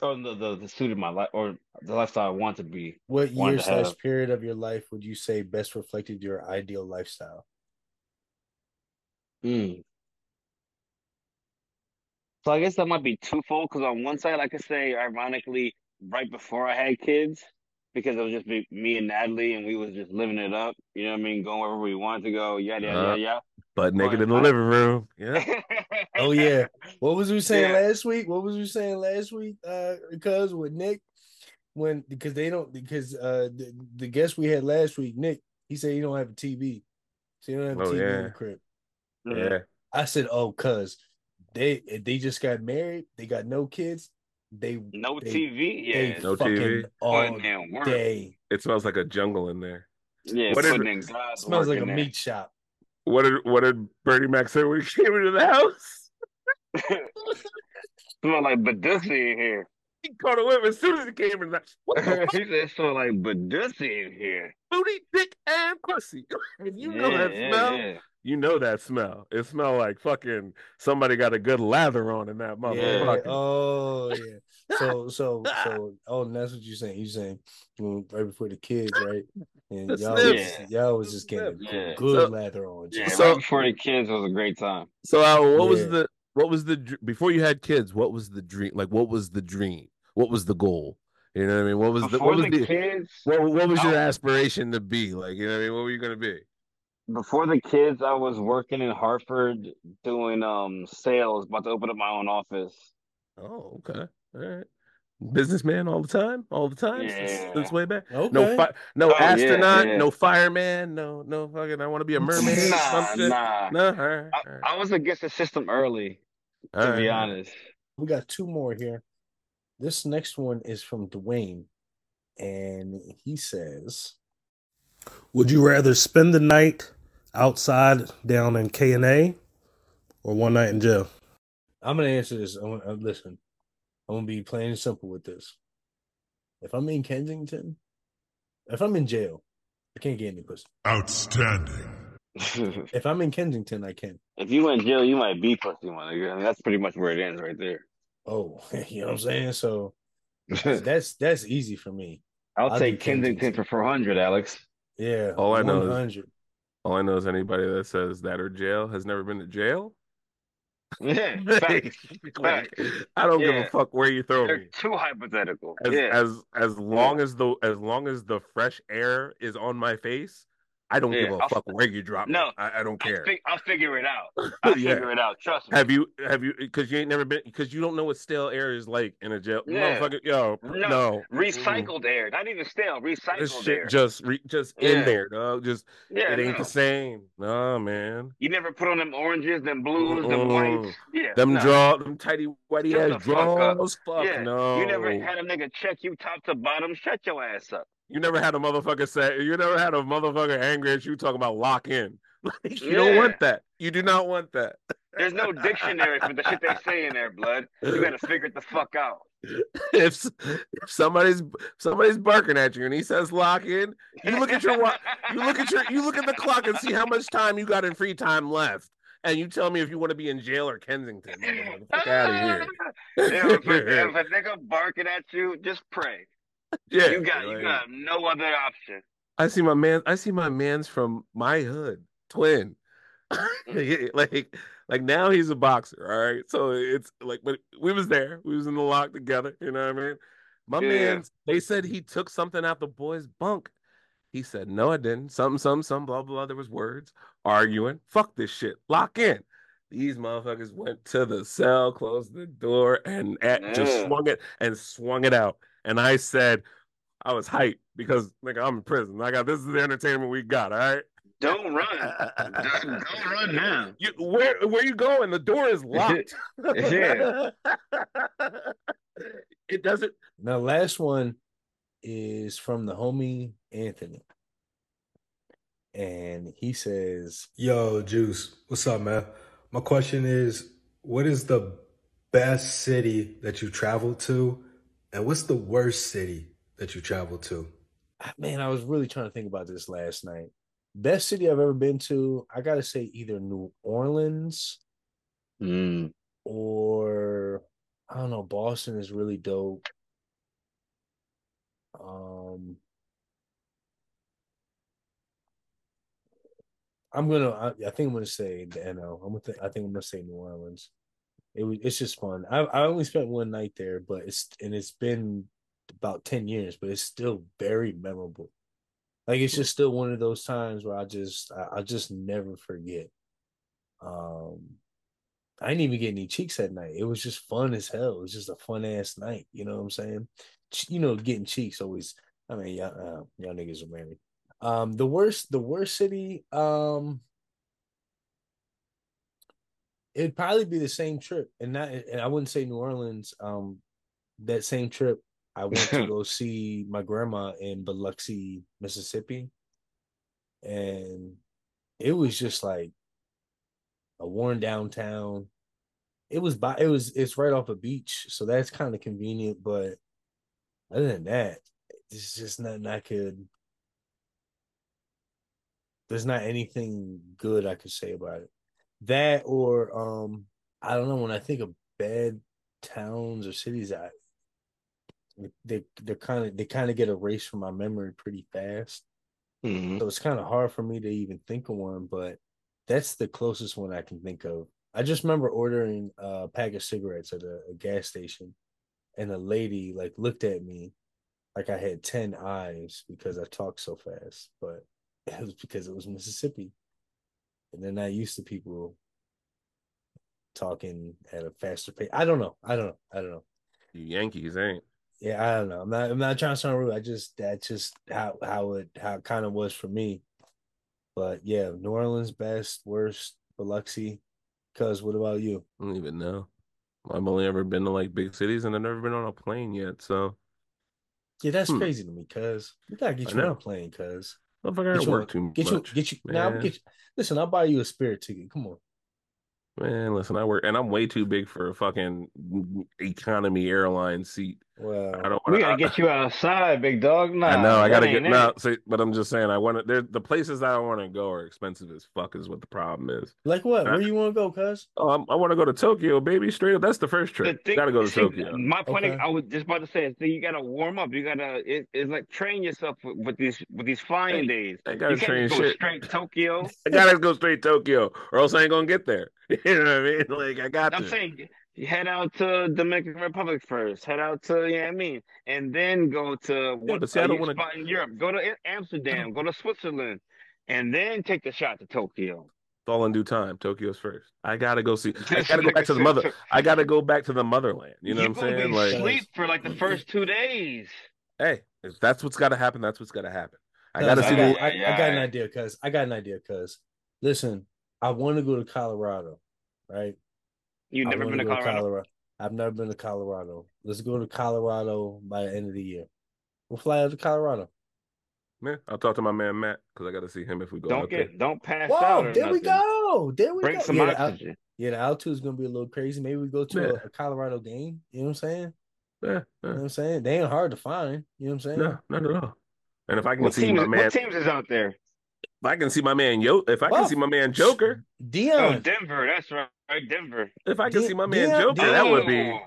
S3: Or the the, the suited my life or the lifestyle I want to be.
S1: What year slash
S3: have-
S1: period of your life would you say best reflected your ideal lifestyle?
S3: Mm. So I guess that might be twofold because on one side I could say ironically right before I had kids because it was just be, me and Natalie and we was just living it up. You know what I mean? Going wherever we wanted to go. Yada yada
S2: Uh,
S3: yada
S2: But naked in the living room. Yeah.
S1: Oh yeah. What was we saying
S3: Yeah.
S1: last week? What was we saying last week? Uh, because with Nick, when because they don't because uh the, the guest we had last week, Nick, he said he don't have a TV, so you don't have a
S2: Oh,
S1: TV in the crib.
S2: Yeah.
S1: I said, oh, cause they they just got married, they got no kids, they
S3: No
S1: they,
S3: TV. Yeah.
S2: No TV.
S1: all
S3: Putting
S1: day.
S2: It smells like a jungle in there.
S3: Yeah.
S2: What is
S3: putting
S2: it?
S3: in God's
S1: smells
S3: work
S1: like a
S3: there.
S1: meat shop.
S2: What did what did Bernie Mac say when he came into the house?
S3: Smell like Badusi in here.
S2: He called a whip as soon as he came in. Like, what the fuck?
S3: he said it smell like Badusi in here.
S2: Booty, dick, and pussy. If you know that
S3: yeah,
S2: smell,
S3: yeah.
S2: you know that smell. It smell like fucking somebody got a good lather on in that
S1: Yeah.
S2: motherfucker.
S1: Oh yeah. So so so oh and that's what you're saying. You're saying well, right before the kids, right? And
S2: The
S1: y'all was,
S3: snips.
S1: just, y'all was just getting
S3: Yeah.
S1: good, good
S2: So-
S1: lather on.
S3: Yeah,
S2: So-
S3: right before the kids was a great time.
S2: So uh, what was the what was the dr- before you had kids? What was the dream? Like what was the dream? What was the goal? You know what I mean? What was the what was
S3: the
S2: the
S3: kids,
S2: what, what was your
S3: I-
S2: aspiration to be? Like you know what I mean? What were you gonna be?
S3: before the kids, I was working in Hartford doing um sales, about to open up my own office.
S2: Oh, okay, all right. Businessman all the time, all the time since,
S3: Yeah.
S2: since way back.
S1: okay.
S2: No, fi- no
S3: Oh,
S2: astronaut,
S3: yeah.
S2: no fireman, no, no fucking. I want to be a mermaid.
S3: Nah,
S2: some shit.
S3: nah.
S2: No, all right, all
S3: I, I was against the system early,
S2: all
S3: to
S2: right,
S3: be
S2: all right.
S3: honest.
S1: we got two more here. This next one is from Dwayne, and he says,
S6: Would you rather spend the night outside down in K and A, or one night in jail?
S1: "I'm gonna answer this. I'm, uh, listen, I'm gonna be plain and simple with this. If I'm in Kensington, if I'm in jail, I can't get any pussy.
S5: Outstanding.
S3: if
S1: If I'm in Kensington, I can.
S3: If you went in jail, you might be pussy one. I mean, that's pretty much where it ends right there.
S1: Oh, you know what I'm saying? So that's that's easy for me.
S3: I'll
S1: I'll
S3: take Kensington
S1: Kensington.
S3: for 400, Alex.
S1: Yeah,
S2: All I know is- All I know is anybody that says that or jail has never been to jail.
S3: Yeah,
S2: like,
S3: Facts.
S2: I don't give a fuck where you throw
S3: They're
S2: me.
S3: too hypothetical.
S2: As
S3: yeah.
S2: as as long as the as long as the fresh air is on my face, I don't
S3: Yeah,
S2: give a
S3: I'll-
S2: fuck where you drop me.
S3: No,
S2: I, I don't
S3: I'll,
S2: care.
S3: fig- I'll figure it out. I'll
S2: Yeah.
S3: figure it out. Trust me.
S2: Have you have you because you ain't never been because you don't know what stale air is like in a jail.
S3: Yeah.
S2: Motherfucker, yo,
S3: No,
S2: no.
S3: Recycled air, not even stale.
S2: This
S3: Recycled
S2: shit
S3: air.
S2: just re, just in there, dog. Just
S3: yeah,
S2: it ain't
S3: no.
S2: the same. No, man.
S3: You never put on them oranges, them blues, them
S2: Mm-mm.
S3: whites. Yeah,
S2: Them
S3: no.
S2: draw them tighty whitey ass
S3: the fuck
S2: Fuck
S3: Yeah,
S2: no.
S3: You never had a nigga check you top to bottom. Shut your ass up.
S2: You never had a motherfucker say you never had a motherfucker angry at you talking about lock in. Like you don't want that. You do not want that.
S3: There's no dictionary for the shit they say in there, blood. You gotta figure it the fuck out.
S2: if, if somebody's somebody's barking at you and he says lock in, you look at your you look at your you look at the clock and see how much time you got in free time left, and you tell me if you want to be in jail or Kensington. Fuck out of here.
S3: if, a, if a nigga barking at you, just pray.
S2: Yeah,
S3: you got
S2: like,
S3: you got no other option.
S2: I see my man. I see my man's from my hood, twin. Mm. like, like now he's a boxer. All right, so it's like, but we was there. We was in the lock together. You know what I mean? My
S3: Yeah.
S2: man. They said he took something out the boy's bunk. He said, "No, I didn't. Something, some, some, blah, blah. There was words arguing. Fuck this shit. Lock in." These motherfuckers went to the cell, closed the door, and at, just swung it and swung it out. And I said, I was hyped because nigga, I'm in prison. I got this is the entertainment we got. All right.
S3: Don't run. Don't, don't run now.
S2: You where where you going? The door is locked.
S3: Yeah.
S2: it doesn't.
S1: Now, last one is from the homie Anthony. And he says,
S6: Yo, Juice, what's up, man? My question is what is the best city that you traveled to? And what's the worst city that you traveled to?
S1: "Ah, man, I was really trying to think about this last night. Best city I've ever been to, I gotta say either New Orleans
S3: Mm.
S1: or I don't know, Boston is really dope. Um I'm gonna I, I think I'm gonna say the NO. I'm gonna th- I think I'm gonna say New Orleans. It was it's just fun. I I only spent one night there, but it's and it's been about 10 years, but it's still very memorable. Like it's just still one of those times where I just I, I just never forget. Um I didn't even get any cheeks that night. It was just fun as hell. It was just a fun ass night. You know what I'm saying? You know, getting cheeks always. I mean, y'all, uh, y'all niggas are married. Um, the worst, the worst city. Um, it'd probably be the same trip, and not. And I wouldn't say New Orleans. Um, that same trip, I went to go see my grandma in Biloxi, Mississippi, and it was just like a worn downtown. It was by it was it's right off a beach, so that's kind of convenient. But other than that, it's just nothing I could. There's not anything good I could say about it. That or um, I don't know. When I think of bad towns or cities, I they they're kind of they kind of get erased from my memory pretty fast.
S3: Mhm.
S1: So it's kind of hard for me to even think of one, but that's the closest one I can think of. I just remember ordering a pack of cigarettes at a, a gas station, and a lady like looked at me like I had 10 eyes because I talked so fast, but it was because it was Mississippi. And they're not used to people talking at a faster pace. I don't know. I don't know. I don't know.
S2: You Yankees ain't.
S1: Yeah, I don't know. I'm not. I'm not trying to sound rude. I just that's just how how it how it kind of was for me. But yeah, New Orleans best, worst, Biloxi. Cause what about you?
S2: I don't even know. I've only ever been to like big cities and I've never been on a plane yet. So
S1: Yeah, that's
S2: Hmm.
S1: crazy to me. Cause we gotta get you on a plane. Cause
S2: I figure
S1: get
S2: I
S1: you,
S2: work too
S1: get
S2: much.
S1: you, get you. Now get you. Listen, I'll buy you a spirit ticket. Come on.
S2: Man, listen, I work and I'm way too big for a fucking economy airline seat.
S1: Well,
S2: I don't
S3: We gotta get you outside, big dog. Nah,
S2: I know I gotta get
S3: it.
S2: no, see, but I'm just saying I want to. The places I want to go are expensive as fuck. Is what the problem is.
S1: like what?
S2: Huh?
S1: Where you want to go? Cause
S2: Oh, I'm, I want to go to Tokyo, baby. Straight up, that's the first
S3: The
S2: trip.
S3: thing-
S2: Gotta go to
S3: see,
S2: Tokyo.
S3: My point,
S1: Okay.
S3: is, I was just about to say, so you gotta warm up. You gotta, it, it's like train yourself with, with these with these flying
S2: Hey,
S3: days.
S2: I gotta
S3: can't
S2: train
S3: just go
S2: shit.
S3: straight Tokyo.
S2: I gotta go straight Tokyo, or else I ain't gonna get there. You know what I mean? Like I got
S3: I'm
S2: to.
S3: saying you head out to Dominican Republic first. Head out to, you know what I mean, and then go to what
S2: but see, I don't wanna-
S3: spot in Europe. Go to Amsterdam. Go to Switzerland, and then take the shot to Tokyo.
S2: It's all in due time. Tokyo's first. I gotta go see. I gotta go back to the mother. I gotta go back to the motherland. You know what I'm saying? Like,
S3: sleep for like the first two days.
S2: hey, if that's what's gotta happen, that's what's gotta happen. I gotta
S1: I
S2: see
S1: got,
S2: the.
S1: I, I got an idea. Cause I got an idea. Cause listen, I want to go to Colorado, right?
S3: You've never
S1: wanna
S3: been to
S1: go
S3: Colorado?
S1: I've never been to Colorado. Let's go to Colorado by the end of the year. We'll fly out to Colorado.
S2: Man, I'll talk to my man Matt because I gotta see him if we go
S3: Don't
S2: out
S3: get, don't pass
S1: Whoa,
S3: out. Or
S1: there we go. There we
S3: Bring
S1: go.
S3: some
S1: Yeah, I-
S3: oxygen.
S1: Yeah, the altitude is gonna be a little crazy. Maybe we go to
S2: Yeah.
S1: a, a Colorado game. You know what I'm saying?
S2: Yeah,
S1: You know what I'm saying? They ain't hard to find. You know what I'm saying?
S2: No, not at all. And if I can
S3: What
S2: see
S3: teams?
S2: my man,
S3: What teams is out there?
S2: If I can see my man Yo, if I can
S1: Buff.
S2: see my man Joker,
S3: Oh, Denver. That's right. Denver.
S2: if I can
S1: De-
S2: see my man
S1: Deion-
S2: Joker, that would be.
S3: Oh,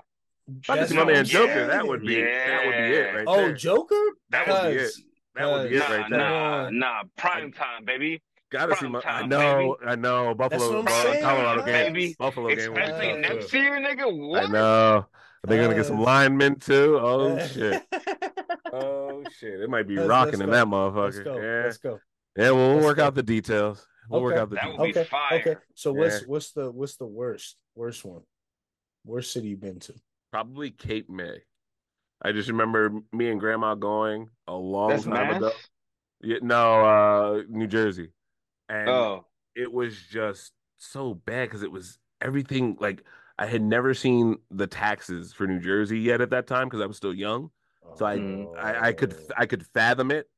S2: If I can see my man
S1: I'm
S2: Joker, that would be that would be it right
S1: Oh,
S2: there.
S1: Joker?
S2: That would be it. That would be it
S3: Nah,
S2: right there.
S3: nah, nah. Prime time, baby.
S2: Gotta see
S3: prime
S2: my. I
S3: time,
S2: know, I know.
S1: That's
S2: Buffalo,
S1: what I'm
S2: uh, Colorado game,
S3: Baby.
S2: Buffalo game. was
S3: Especially
S2: tough,
S3: next
S2: too.
S3: year, nigga. What?
S2: I know. They're gonna get some
S1: Cuz.
S2: linemen too. Oh
S1: Uh,
S2: shit. Oh shit. It might be
S1: Let's-
S2: rocking
S1: let's
S2: in
S1: go.
S2: that motherfucker.
S1: Let's go.
S2: Yeah.
S1: Let's go.
S2: Yeah, well, we'll
S1: Let's
S2: work
S1: go.
S2: out the details. We'll work out the
S3: That
S2: details.
S3: would be
S1: Okay.
S3: fire.
S1: Okay. So what's
S2: Yeah.
S1: what's the what's the worst worst one? Worst city you've been to?
S2: Probably Cape May. I just remember me and Grandma going a long
S3: That's
S2: time
S3: mass.
S2: ago. Yeah, no, uh, New Jersey, and
S3: Oh,
S2: it was just so bad because it was everything like I had never seen the taxes for New Jersey yet at that time because I was still young. So I,
S3: Mm.
S2: I I could
S1: Oh.
S2: I could fathom it,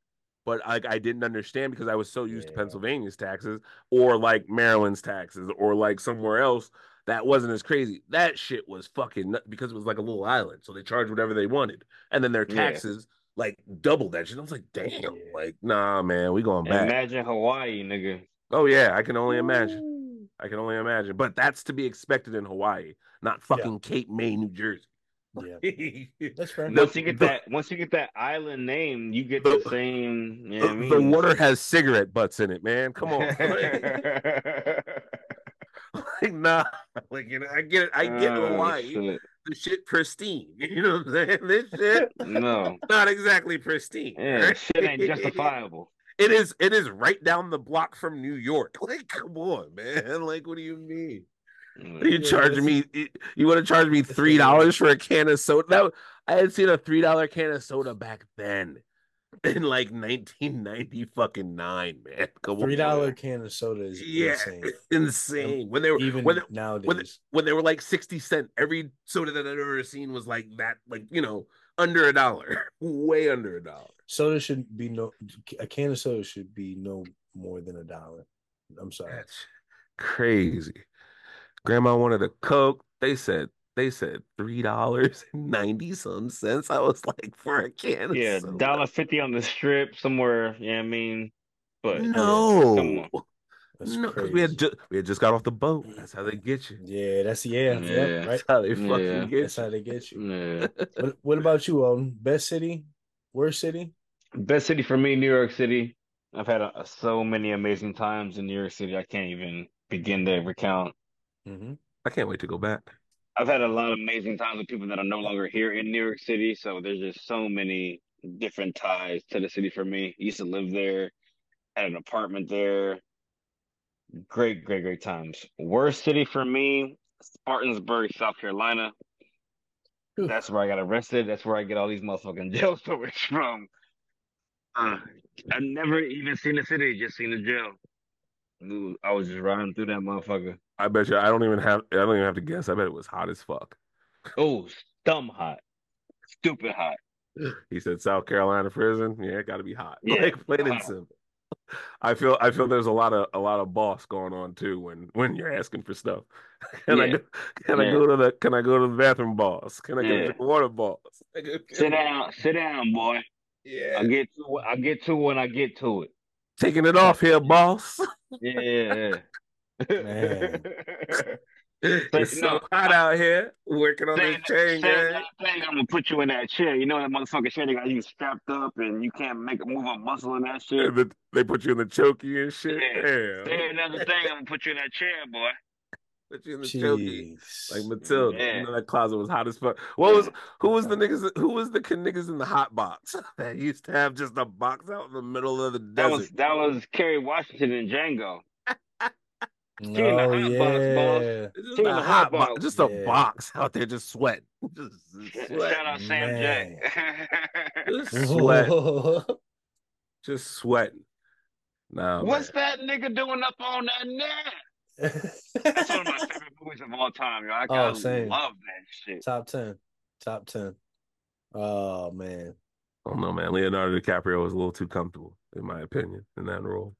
S2: but like I didn't understand because I was so used to Pennsylvania's taxes or like Maryland's taxes or like somewhere else that wasn't as crazy. That shit was fucking because it was like a little island, so they charged whatever they wanted, and then their
S3: Yeah.
S2: taxes like doubled that shit. I was like, damn,
S1: Yeah.
S2: like nah, man, we going back.
S3: imagine Hawaii, nigga.
S2: Oh yeah, I can only imagine.
S1: Ooh.
S2: I can only imagine. But that's to be expected in Hawaii, not fucking Cape May, New Jersey.
S1: Yeah, that's fair.
S2: The-
S3: Once you get
S2: the-
S3: that, once you get that island name, you get
S2: The-
S3: the same. You know
S2: The,
S3: what I
S2: the water has cigarette butts in it, man. Come on. like, nah. Like, you know, I get it. I get
S3: Oh,
S2: Hawaii.
S3: shit.
S2: The shit pristine. You know what I'm saying? This shit
S3: No,
S2: not exactly pristine.
S3: yeah,
S2: right?
S3: shit ain't justifiable.
S2: It is. It is right down the block from New York. Like, come on, man. Like, what do you mean? Are you
S1: Yeah,
S2: charging me? You want to charge me three dollars for a can of soda? That I had seen a three dollar can of soda back then, in like nineteen ninety fucking nine. Man, come
S1: Three dollar can of soda is
S2: Yeah,
S1: insane.
S2: insane. When they were
S1: Even
S2: when they,
S1: nowadays.
S2: when they were like sixty cent, every soda that I'd ever seen was like that, like you know, under a dollar, way under a dollar.
S1: soda should be no a can of soda should be no more than a dollar. I'm sorry.
S2: That's crazy. Grandma wanted a Coke. They said they said three dollars and ninety some cents. I was like, for a can
S3: Yeah,
S2: soda.
S3: dollar fifty on the strip somewhere. Yeah, I mean, but come
S2: No,
S3: on.
S1: That's
S2: no, 'cause
S1: crazy.
S2: we had just we had just got off the boat. That's how they get you.
S1: yeah, that's yeah,
S3: Yeah.
S1: yeah, right.
S2: That's how they
S3: Yeah.
S2: fucking get
S1: That's how
S2: you.
S1: they get you.
S3: Yeah.
S1: What, what about you, Alton? Best city, worst city?
S3: Best city for me, New York City. I've had a, so many amazing times in New York City. I can't even begin to recount.
S1: Mm-hmm.
S2: I can't wait to go back.
S3: I've had a lot of amazing times with people that are no longer here in New York City. So there's just so many different ties to the city for me. Used to live there, had an apartment there. Great, great, great times. Worst city for me, Spartansburg, South Carolina.
S1: Whew.
S3: That's where I got arrested. That's where I get all these motherfucking jail stories from. Uh, I've never even seen the city, just seen the jail. Ooh, I was just riding through that motherfucker.
S2: I bet you I don't even have I don't even have to guess. I bet it was hot as fuck.
S3: Oh, dumb hot. Stupid hot.
S2: He said South Carolina prison. Yeah, it gotta be hot.
S3: Yeah,
S2: Like plain and
S3: hot.
S2: simple. I feel I feel there's a lot of a lot of boss going on too when when you're asking for stuff. Can I go, can I go to the can I go to the bathroom boss? Can I get a
S3: Yeah.
S2: drink of water boss?
S3: Sit down, sit down, boy.
S2: Yeah.
S3: I get to. I get to when I get to it.
S2: Taking it off here, boss.
S3: Yeah.
S1: Man.
S2: it's so
S3: no,
S2: hot out here working on this
S3: Saying,
S2: chain
S3: saying
S2: gang.
S3: thing, I'm gonna put you in that chair. You know that motherfucking chair they got you strapped up and you can't make a move a muscle in that shit.
S2: The- they put you in the chokey and shit.
S3: Yeah.
S2: Damn.
S3: Say another thing, I'm gonna put you in that chair, boy.
S2: Put you in the chokey.
S1: Jeez.
S2: Like Matilda,
S3: Yeah.
S2: you know that closet was hot as fuck. What was who was the niggas? Who was the niggas in the hot box that used to have just a box out in the middle of the
S3: That
S2: desert?
S3: was that was Kerry Washington and Django. in the
S1: oh
S3: hot box, boss.
S1: yeah.
S2: Just
S3: She
S2: a
S3: in the
S2: hot
S3: hot
S2: box,
S3: box.
S2: just a
S1: Yeah.
S2: box out there, just sweating, just
S3: Shout
S2: sweating,
S3: out Sam
S1: Man.
S3: J.
S2: just sweating, just sweating. Nah,
S3: What's
S2: man.
S3: that nigga doing up on that net? That's one of my favorite movies of all time, yo. I
S1: Oh,
S3: gotta
S1: same.
S3: love that shit.
S1: Top ten. Top ten. Oh man.
S2: Oh no, man. Leonardo DiCaprio was a little too comfortable, in my opinion, in that role.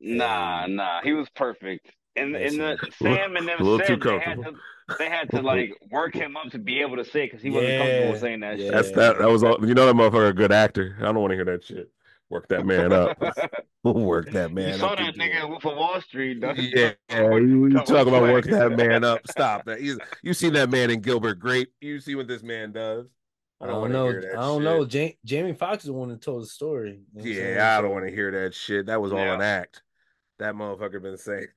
S3: Nah, nah, he was perfect. And
S1: Yes,
S3: in the. Sam and them
S2: A little too
S3: said they had
S2: comfortable.
S3: to they had to like work him up to be able to say because he wasn't comfortable saying that
S1: yeah.
S3: shit.
S2: That's that. That was all. You know that motherfucker a good actor. I don't want to hear that shit. Work that man up. Work that man
S3: you
S2: up.
S3: saw
S2: Keep
S3: that nigga
S2: it.
S3: in Wall Street. dog.
S2: Yeah, you, you talk about
S3: swag.
S2: work that man up. Stop that. He's, you see that man in Gilbert Grape. You see what this man does.
S1: I
S2: I
S1: don't, know. I don't
S2: shit.
S1: know. Ja- Jamie Foxx is the one that told the story. You know what I'm saying?
S2: Yeah, I don't want to hear that shit. That was all
S3: Yeah.
S2: an act. That motherfucker been saying,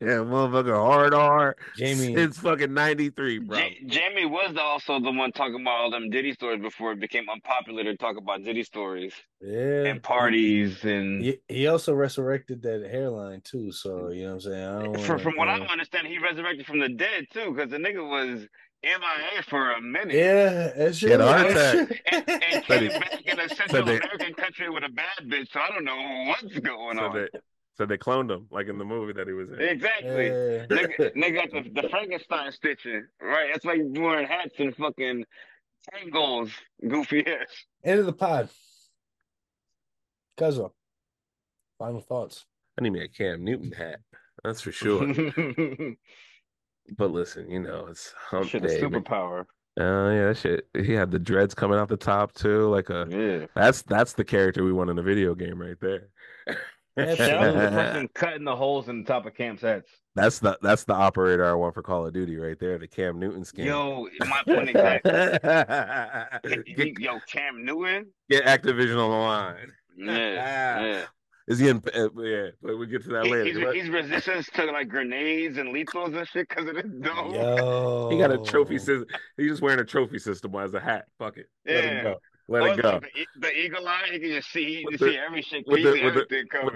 S2: yeah, motherfucker hard hard.
S1: Jamie-
S2: since fucking ninety three, bro.
S3: Ja- Jamie was also the one talking about all them Diddy stories before it became unpopular to talk about Diddy stories
S1: Yeah.
S3: and parties and.
S1: He, he also resurrected that hairline too. So you know what I'm saying. I don't
S3: From, from what I understand, he resurrected from the dead too, because the nigga was MIA for a minute.
S1: Yeah, that's
S2: He had a
S1: true.
S2: heart attack.
S3: And, and
S2: Said
S3: came
S2: he-
S3: back in a
S2: said
S3: Central
S2: they-
S3: American country with a bad bitch, so I don't know what's going
S2: So
S3: on.
S2: they, so they cloned him, like in the movie that he was in.
S3: Exactly.
S1: Yeah.
S3: Nigga, nigga got the, the Frankenstein stitching, right? That's why he's wearing hats and fucking tangles, goofy ass.
S1: End of the pod. Cuzzo. Final thoughts.
S2: I need me a Cam Newton hat. That's for sure. But listen, you know, it's hump
S3: a
S2: day. man.
S3: superpower.
S2: Oh yeah, that shit. He had the dreads coming out the top too, like a.
S3: Yeah.
S2: That's that's the character we want in a video game right there.
S1: That's-
S3: That was the person cutting the holes in the top of Cam's hats.
S2: That's the that's the operator I want for Call of Duty right there, the Cam Newton skin.
S3: Yo, my point exactly.
S2: get,
S3: Yo, Cam Newton?
S2: get Activision on the line.
S3: Yeah. yeah.
S2: Is he in? Uh, yeah, but we get to that
S3: He-
S2: later.
S3: he's,
S2: But
S3: he's resistance to like grenades and lethals and shit because of this dome.
S1: Yo.
S2: he got a trophy system. He's just wearing a trophy system as a hat. Fuck it. Let
S3: Yeah.
S2: Let it go.
S3: the, the eagle eye, you can just see, you can
S2: the-
S3: see every shit,
S2: with
S3: piece
S2: the-
S3: and
S2: with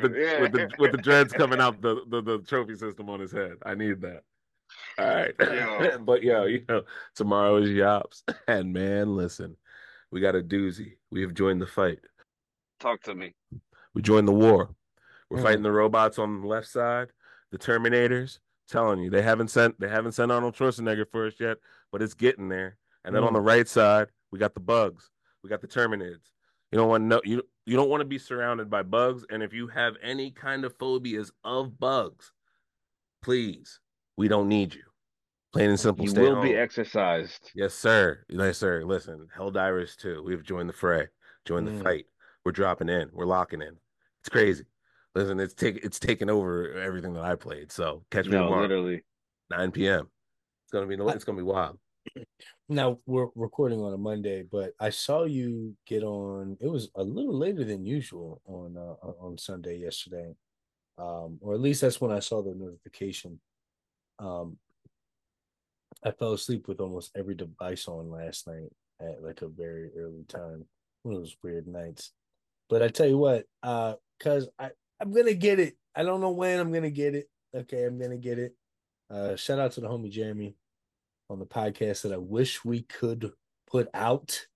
S2: with the
S3: yeah.
S2: with the with the dreads coming out the, the the trophy system on his head. I need that. All right.
S3: Yo.
S2: but yo, you know, tomorrow is Yops. And man, listen, we got a doozy. We have joined the fight.
S3: Talk to me.
S2: We joined the war. We're
S1: Mhm.
S2: fighting the robots on the left side, the Terminators. Telling you, they haven't sent they haven't sent Arnold Schwarzenegger for us yet, but it's getting there. And then on
S1: Mhm.
S2: the right side, we got the bugs. We got the Terminators. You don't want to know you you don't want to be surrounded by bugs. And if you have any kind of phobias of bugs, please, we don't need you. Plain and simple.
S3: You will be
S2: home.
S3: exercised.
S2: Yes, sir. Yes, sir. Listen, Helldivers 2. We've joined the fray, joined the
S1: Mm.
S2: fight. We're dropping in. We're locking in. It's crazy. Listen, it's take it's taken over everything that I played. So catch me
S3: No,
S2: tomorrow,
S3: literally.
S2: 9 p.m. It's gonna be it's gonna be wild.
S1: Now we're recording on a Monday, but I saw you get on. It was a little later than usual on uh, on Sunday yesterday, um, or at least that's when I saw the notification. Um, I fell asleep with almost every device on last night at like a very early time. One of those weird nights. But I tell you what, uh, cause I I'm gonna get it. I don't know when I'm gonna get it. Okay, I'm gonna get it. Uh, shout out to the homie Jeremy on the podcast that I wish we could put out,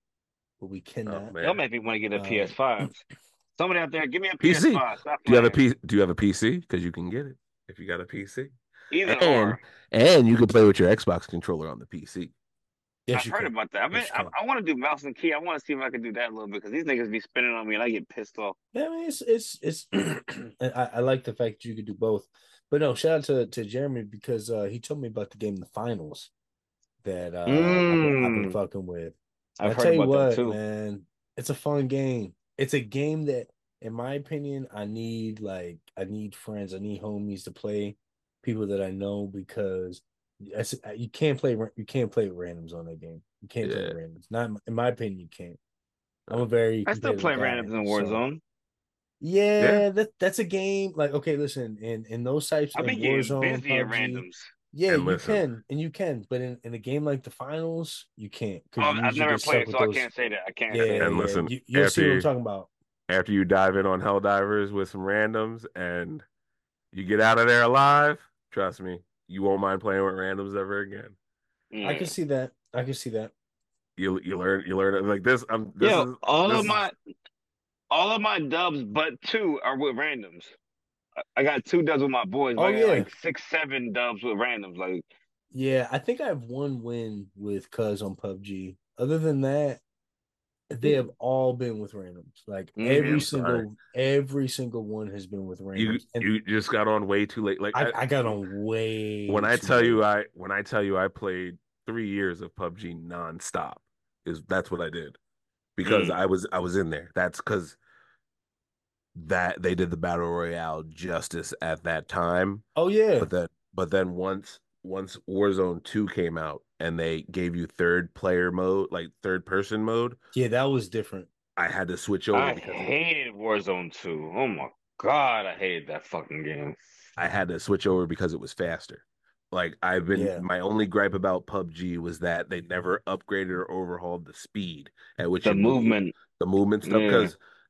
S1: but we cannot.
S2: Oh.
S3: Y'all make me want to get a
S1: Uh,
S3: PS5. Somebody out there, give me a
S2: PC.
S3: PS5. Stop
S2: Do you have a
S3: playing.
S2: P? Do you have a PC? Because you can get it if you got a PC,
S3: Either
S2: and
S3: or.
S2: and you can play with your Xbox controller on the PC.
S1: yes,
S3: I've heard
S1: can.
S3: about that. I mean,
S1: Yes,
S3: I. I want to do mouse and key. I want to see if I can do that a little bit because these niggas be spinning on me and I get pissed off.
S1: Yeah, I mean, it's it's it's. I, I like the fact that you could do both, but no, shout out to to Jeremy because uh, he told me about the game, the finals, that uh, I've, been, I've been
S3: Mm.
S1: fucking with.
S3: I've
S1: I
S3: heard
S1: tell you
S3: about
S1: what,
S3: that too.
S1: man, it's a fun game. It's a game that, in my opinion, I need like I need friends, I need homies to play, people that I know because that's- you can't play you can't play with randoms on that game. You can't play with randoms. Not in- in my opinion, you can't. I'm a very
S3: I still play
S1: guy,
S3: randoms in
S1: so-
S3: Warzone.
S1: yeah, that that's a game. Like, okay, listen, in in those types
S3: I've
S1: in
S3: been getting
S1: Warzone,
S3: busy at
S1: PUBG,
S3: randoms.
S1: Yeah,
S2: And
S1: you
S2: listen.
S1: can and you can, but in, in a game like the finals, you can't.
S3: Oh,
S1: you
S3: I've never played,
S1: with
S3: so I can't say that. I can't
S1: Yeah,
S3: say that.
S2: And
S1: yeah,
S2: listen,
S1: you, you'll see what I'm talking about.
S2: After you dive in on Helldivers with some randoms and you get out of there alive, trust me, you won't mind playing with randoms ever again.
S1: I can
S3: Mm.
S1: see that. I can see that.
S2: You you learn you learn like this. I'm this
S3: Yo,
S2: is
S3: all
S2: this
S3: of
S2: is-
S3: my all of my dubs but two are with randoms. I- I got two dubs with my boys.
S1: Oh,
S3: I
S1: yeah.
S3: like six, seven dubs with randoms. Like
S1: Yeah, I think I have one win with Cuz on PUBG. Other than that, they have all been with randoms. Like
S3: Mm,
S1: every single
S2: sorry.
S1: every single one has been with
S2: You
S1: randoms. and
S2: you just got on way too late. Like
S1: I,
S2: I,
S1: I got on way.
S2: when I
S1: too
S2: tell you. I when I tell you I played three years of PUBG nonstop is that's what I did because
S3: Mm.
S2: I was I was in there. That's because that they did the battle royale justice at that time.
S1: oh yeah,
S2: But then but then once once Warzone two came out and they gave you third player mode, like third person mode,
S1: yeah, that was different.
S2: I had to switch over
S3: I
S2: because
S3: hated Warzone 2. Oh my god, I hated that fucking game.
S2: I had to switch over because it was faster. Like I've been
S1: Yeah.
S2: my only gripe about PUBG was that they never upgraded or overhauled the speed at which
S3: The
S2: you move,
S3: movement.
S2: the movement stuff.
S3: Yeah.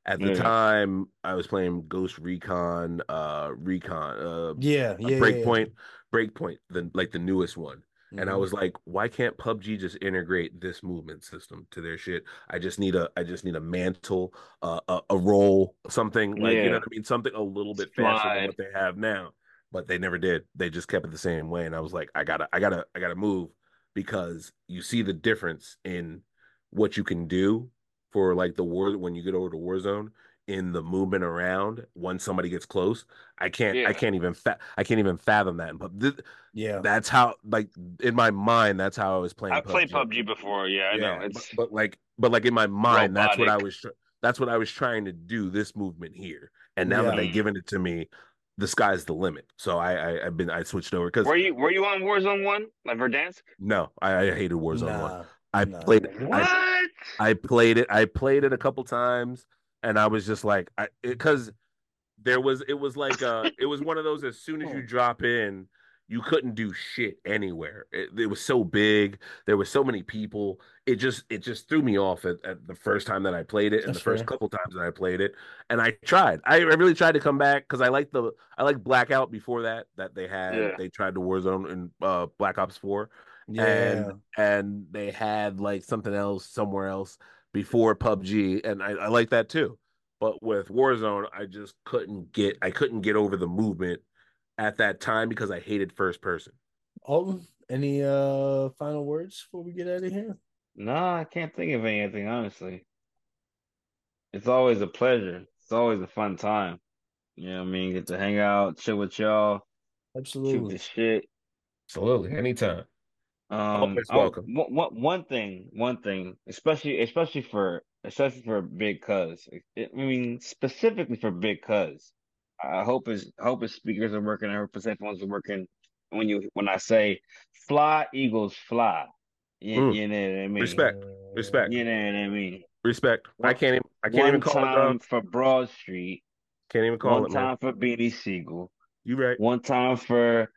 S2: At the
S3: Yeah.
S2: time I was playing Ghost Recon, uh, Recon, uh,
S1: Yeah,
S2: uh,
S1: yeah, yeah,
S2: Breakpoint, Breakpoint, the like the newest one. And I
S1: Mhm.
S2: was like, why can't PUBG just integrate this movement system to their shit? I just need a, I just need a mantle, uh, a, a roll, something like you know what I mean, something a little bit faster than what they have now. But they never did. They just kept it the same way. And I was like, I gotta, I gotta, I gotta move because you see the difference in what you can do for like the war when you get over to Warzone in the movement around once somebody gets close. I can't,
S3: Yeah.
S2: I can't even, fa- I can't even fathom that. But th-
S1: yeah.
S2: that's how like in my mind that's how i was playing
S3: I played PUBG before. Yeah, I know.
S2: but,
S3: It's
S2: but like but like in my mind that's what i was tr- that's what i was trying to do this movement here and now that they've given it to me the sky's the limit so i, I i've been i switched over because
S3: were you were you on Warzone 1? Like Verdansk?
S2: no I, I hated warzone one
S1: Nah,
S2: i
S1: nah.
S2: played
S3: What?
S2: I, I played it. I played it a couple times and i was just like i because there was it was like uh it was one of those as soon as you drop in you couldn't do shit anywhere. It, it was so big. There were so many people. It just it just threw me off at, at the first time that i played it and
S1: That's
S2: the first
S1: fair.
S2: couple times that i played it. And i tried. I, I really tried to come back because i like the i like blackout before that that they had
S3: Yeah.
S2: they tried to warzone in uh black ops 4
S1: yeah.
S2: and and they had like something else somewhere else before PUBG, and I, I like that too. But with Warzone, I just couldn't get I couldn't get over the movement at that time because I hated first person.
S1: Alton, any uh final words before we get out of here?
S3: No, I can't think of anything, honestly. It's always a pleasure. It's always a fun time. You know what I mean? Get to hang out, chill with y'all, Absolutely. shoot
S1: Absolutely.
S3: the shit.
S2: Absolutely, anytime.
S3: Um, oh,
S2: welcome.
S3: one- one- one thing, one thing, especially, especially for, especially for Big Cuz. I mean, specifically for Big Cuz. I hope his, hope his speakers are working. I hope his headphones are working. When you, when I say fly, eagles fly. You,
S2: Mm.
S3: you know what I mean?
S2: Respect. Respect.
S3: You know what I mean?
S2: Respect. I can't even I can't
S3: one
S2: even call it
S3: time
S2: dog.
S3: for Broad Street,
S2: Can't even call
S3: one
S2: it man.
S3: time for Beanie Sigel,
S2: You right.
S3: one time for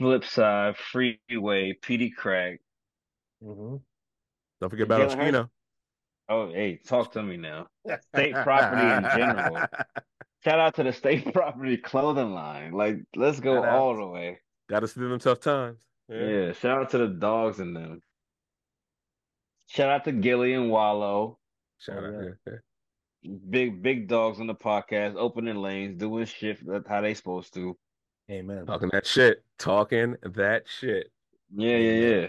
S3: Flipside, Freeway, Peedi Crakk.
S1: Mhm.
S2: Don't forget about
S3: Jalen Hurts?
S2: Oschino.
S3: Oh, hey, talk to me now. State property in general. Shout out to the state property clothing line. Like, let's go
S2: Shout out.
S3: all the way.
S2: Got to see them tough times.
S3: Yeah. shout out to the dogs in them. Shout out to Gillie and Wallo.
S2: Shout
S1: Oh,
S2: out.
S1: yeah.
S2: Yeah. yeah.
S3: Big big dogs on the podcast, opening lanes, doing shit that how they supposed to.
S1: Amen.
S2: Talking that shit. Talking that shit.
S3: Yeah, yeah, yeah.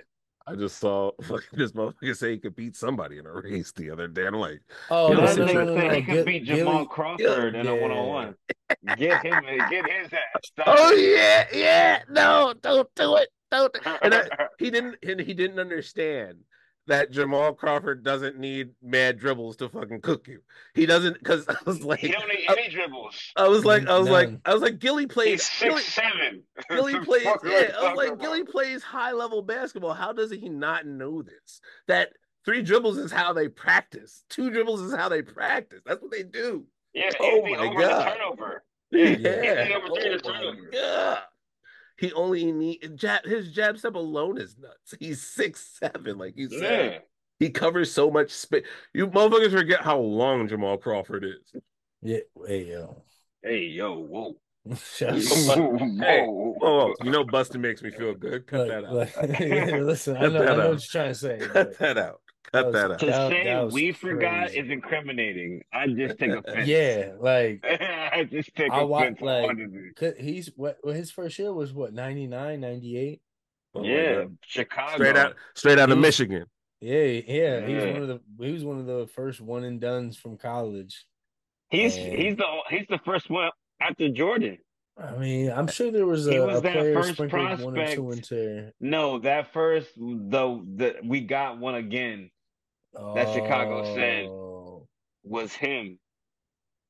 S2: I just saw like this motherfucker say he could beat somebody in a race the other day. I'm like,
S1: Oh
S2: You
S1: no,
S2: know,
S1: no,
S3: That
S1: no,
S3: nigga
S1: no,
S3: said he could
S1: Gil-
S3: beat Jamal Crawford in a
S1: Yeah.
S3: one on one. Get him, get his ass. Stop
S2: oh yeah, yeah, no, don't do it, don't. And I, he didn't, and he didn't understand that Jamal Crawford doesn't need mad dribbles to fucking cook you. He doesn't, because I was like,
S3: he don't need
S2: I,
S3: any dribbles.
S2: I was like, I was like, I was like, Gillie plays,
S3: He's
S2: Gillie,
S3: six seven.
S2: Gillie plays,
S3: Fuck are
S2: yeah, I was like,
S3: about?
S2: Gillie plays high level basketball. How does he not know this? That three dribbles is how they practice. Two dribbles is how they practice. That's what they do.
S3: Yeah,
S2: Oh
S3: anything
S2: my
S3: over
S2: God.
S3: the turnover.
S2: Yeah.
S3: Anything over three
S2: Oh my
S3: turnover.
S2: God. He only need jab his jab step alone is nuts. He's six seven, like you said.
S3: Yeah.
S2: He covers so much space. You motherfuckers forget how long Jamal Crawford is.
S1: Yeah. Hey yo.
S3: Hey, yo, whoa.
S2: Hey, Oh, you know, Bustin makes me feel good. Cut
S1: Like-
S2: that out.
S1: like- yeah, listen, I know, I know what you're trying to say.
S2: Cut
S1: but
S2: that out. Cut
S1: That
S2: that out.
S3: To
S1: That-
S3: say
S1: that was
S3: we forgot
S1: crazy.
S3: is incriminating. I just take uh, offense.
S1: Yeah, like
S3: I just take
S1: I wa-
S3: offense.
S1: like- he's what well, his first year was what 99, 98?
S2: Oh
S3: yeah, Chicago.
S2: Straight out, straight out of
S1: He-
S2: Michigan.
S1: Yeah, yeah, he was one of the he was one of the first one and duns from college.
S3: He's
S1: And-
S3: he's the he's the first one after Jordan.
S1: I mean, I'm sure there was a,
S3: He was
S1: a
S3: that
S1: player
S3: first
S1: sprinkled one or two
S3: prospect.
S1: into
S3: No, that first though the we got one again That Chicago said.
S1: Oh.
S3: was him.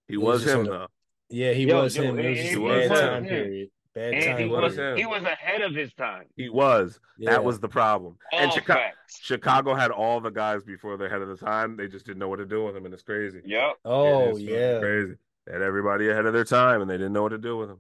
S2: He
S1: It
S2: was
S1: was
S2: him though.
S1: Yeah, he
S3: Yo,
S1: was
S3: yo,
S1: him. It was
S3: he-
S1: just
S2: he was
S1: bad
S2: him.
S1: time period. Bad
S3: And
S1: time
S3: he
S2: was
S3: was
S1: period.
S3: he was ahead of his time.
S2: He was.
S1: Yeah.
S2: That was the problem. and
S3: All
S2: Chicago,
S3: facts.
S2: Chicago had all the guys before they're ahead of the time. They just didn't know what to do with them, and it's crazy.
S3: Yep.
S1: Oh
S2: It is fucking
S1: yeah,
S2: crazy. They had everybody ahead of their time, and they didn't know what to do with them.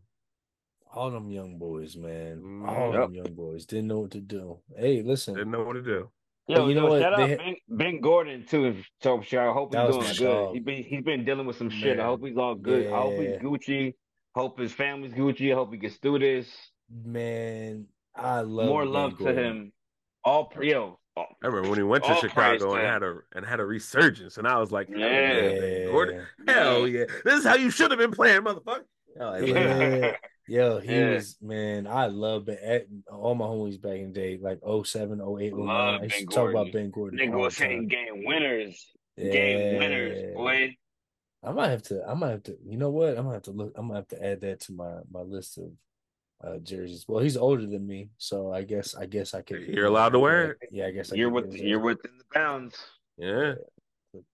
S1: all them young boys, man. All
S3: Yep.
S1: them young boys didn't know what to do. Hey, listen,
S2: Didn't know what to do.
S3: Yo,
S1: you know
S3: yo,
S1: what?
S3: shout
S1: They
S3: out Ben, ben Gordon too. So I hope he's doing good.
S1: dog.
S3: He been he's been dealing with some shit. I hope he's all good. I hope he's Gucci. Hope his family's Gucci. I hope he gets through this.
S1: man, I love
S3: More
S1: Ben
S3: love to him. All pre- yo.
S2: I remember when he went to
S3: All
S2: Chicago
S3: to
S2: and had a and had a resurgence, and I was like, hell yeah,
S3: Yeah.
S2: Ben Gordon. Hell yeah, this is how you should have been playing, motherfucker. Hell
S1: Yeah. Yo, he
S3: Yeah.
S1: was man. I love Ben. at- All my homies back in the day, like 07, 08, 09.
S3: Love
S1: I used
S3: Ben
S1: to talk about Ben
S3: Gordon.
S1: Ben Gordon.
S3: Nigga
S1: all
S3: was
S1: the time.
S3: hitting game winners. Game winners, boy.
S1: I might have to. I might have to. You know what? I'm gonna have to look. I'm gonna have to add that to my my list of uh jerseys. Well, he's older than me, so I guess I guess I could.
S2: You're allowed to wear it.
S1: Yeah, I guess I
S3: You're with you're within the bounds.
S2: Yeah.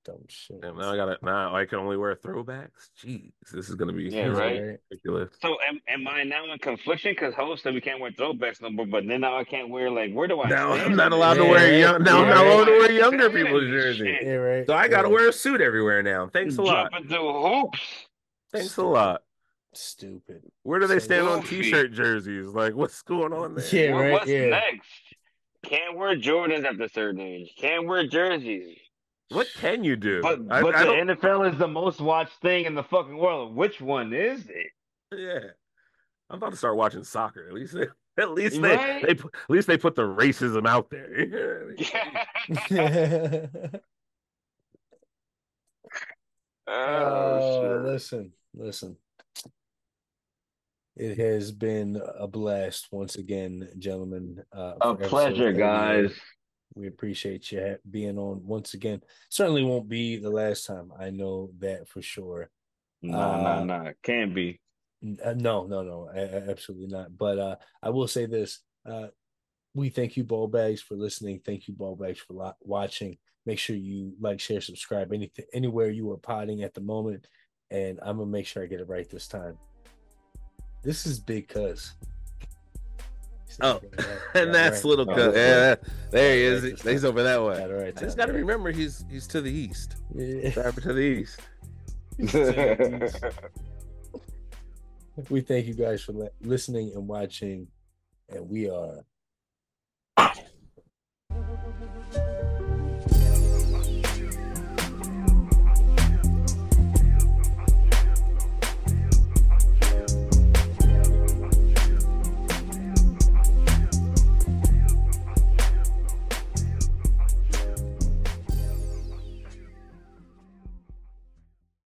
S1: Dumb shit.
S2: Damn, now I gotta now I can only wear throwbacks. Jeez, this is gonna be
S3: Yeah, right.
S2: ridiculous.
S3: So am, am I now in confliction? Because host said we can't wear throwbacks no more, but then now I can't wear like where do I
S2: Now
S3: stand?
S2: I'm not allowed to wear young. Now I'm not allowed to wear younger people's
S3: this
S2: jersey.
S1: Yeah, right.
S2: So I gotta
S1: Yeah.
S2: wear a suit everywhere now. Thanks a lot.
S3: Jumping through hoops.
S2: Thanks a lot.
S1: Stupid.
S2: Where do they
S1: So
S2: stand on t-shirt jerseys? Like, what's going on there?
S1: Yeah, right.
S3: What's
S1: yeah.
S3: next? Can't wear Jordans at a certain age. Can't wear jerseys.
S2: What can you do?
S3: But
S2: I,
S3: but
S2: I
S3: the
S2: don't-
S3: NFL is the most watched thing in the fucking world. Which one is it?
S2: yeah, I'm about to start watching soccer. At least, they, at least they,
S3: Right?
S2: they, put- at least they put the racism out there.
S3: oh,
S1: Oh, listen, listen. It has been a blast once again, gentlemen. Uh,
S3: A pleasure,
S1: 38.
S3: guys.
S1: We appreciate you being on once again. Certainly won't be the last time. I know that for sure.
S3: Nah, nah,
S1: Uh,
S3: nah. Can't be.
S1: Uh, no, no, no, absolutely not. But uh, I will say this: uh, we thank you, ball bags, for listening. Thank you, ball bags, for watching. Make sure you like, share, subscribe. Anything, anywhere you are potting at the moment, and I'm gonna make sure I get it right this time. This is Big Cuz.
S2: Oh, and that's
S1: right.
S2: little
S3: Oh,
S2: cut.
S3: okay.
S2: Yeah, there he
S1: Got it
S2: is.
S1: right this
S2: He's over that way.
S1: Got right
S2: just got to remember he's he's to the east.
S1: Yeah.
S2: Driver to the east.
S1: we thank you guys for listening and watching, and we are.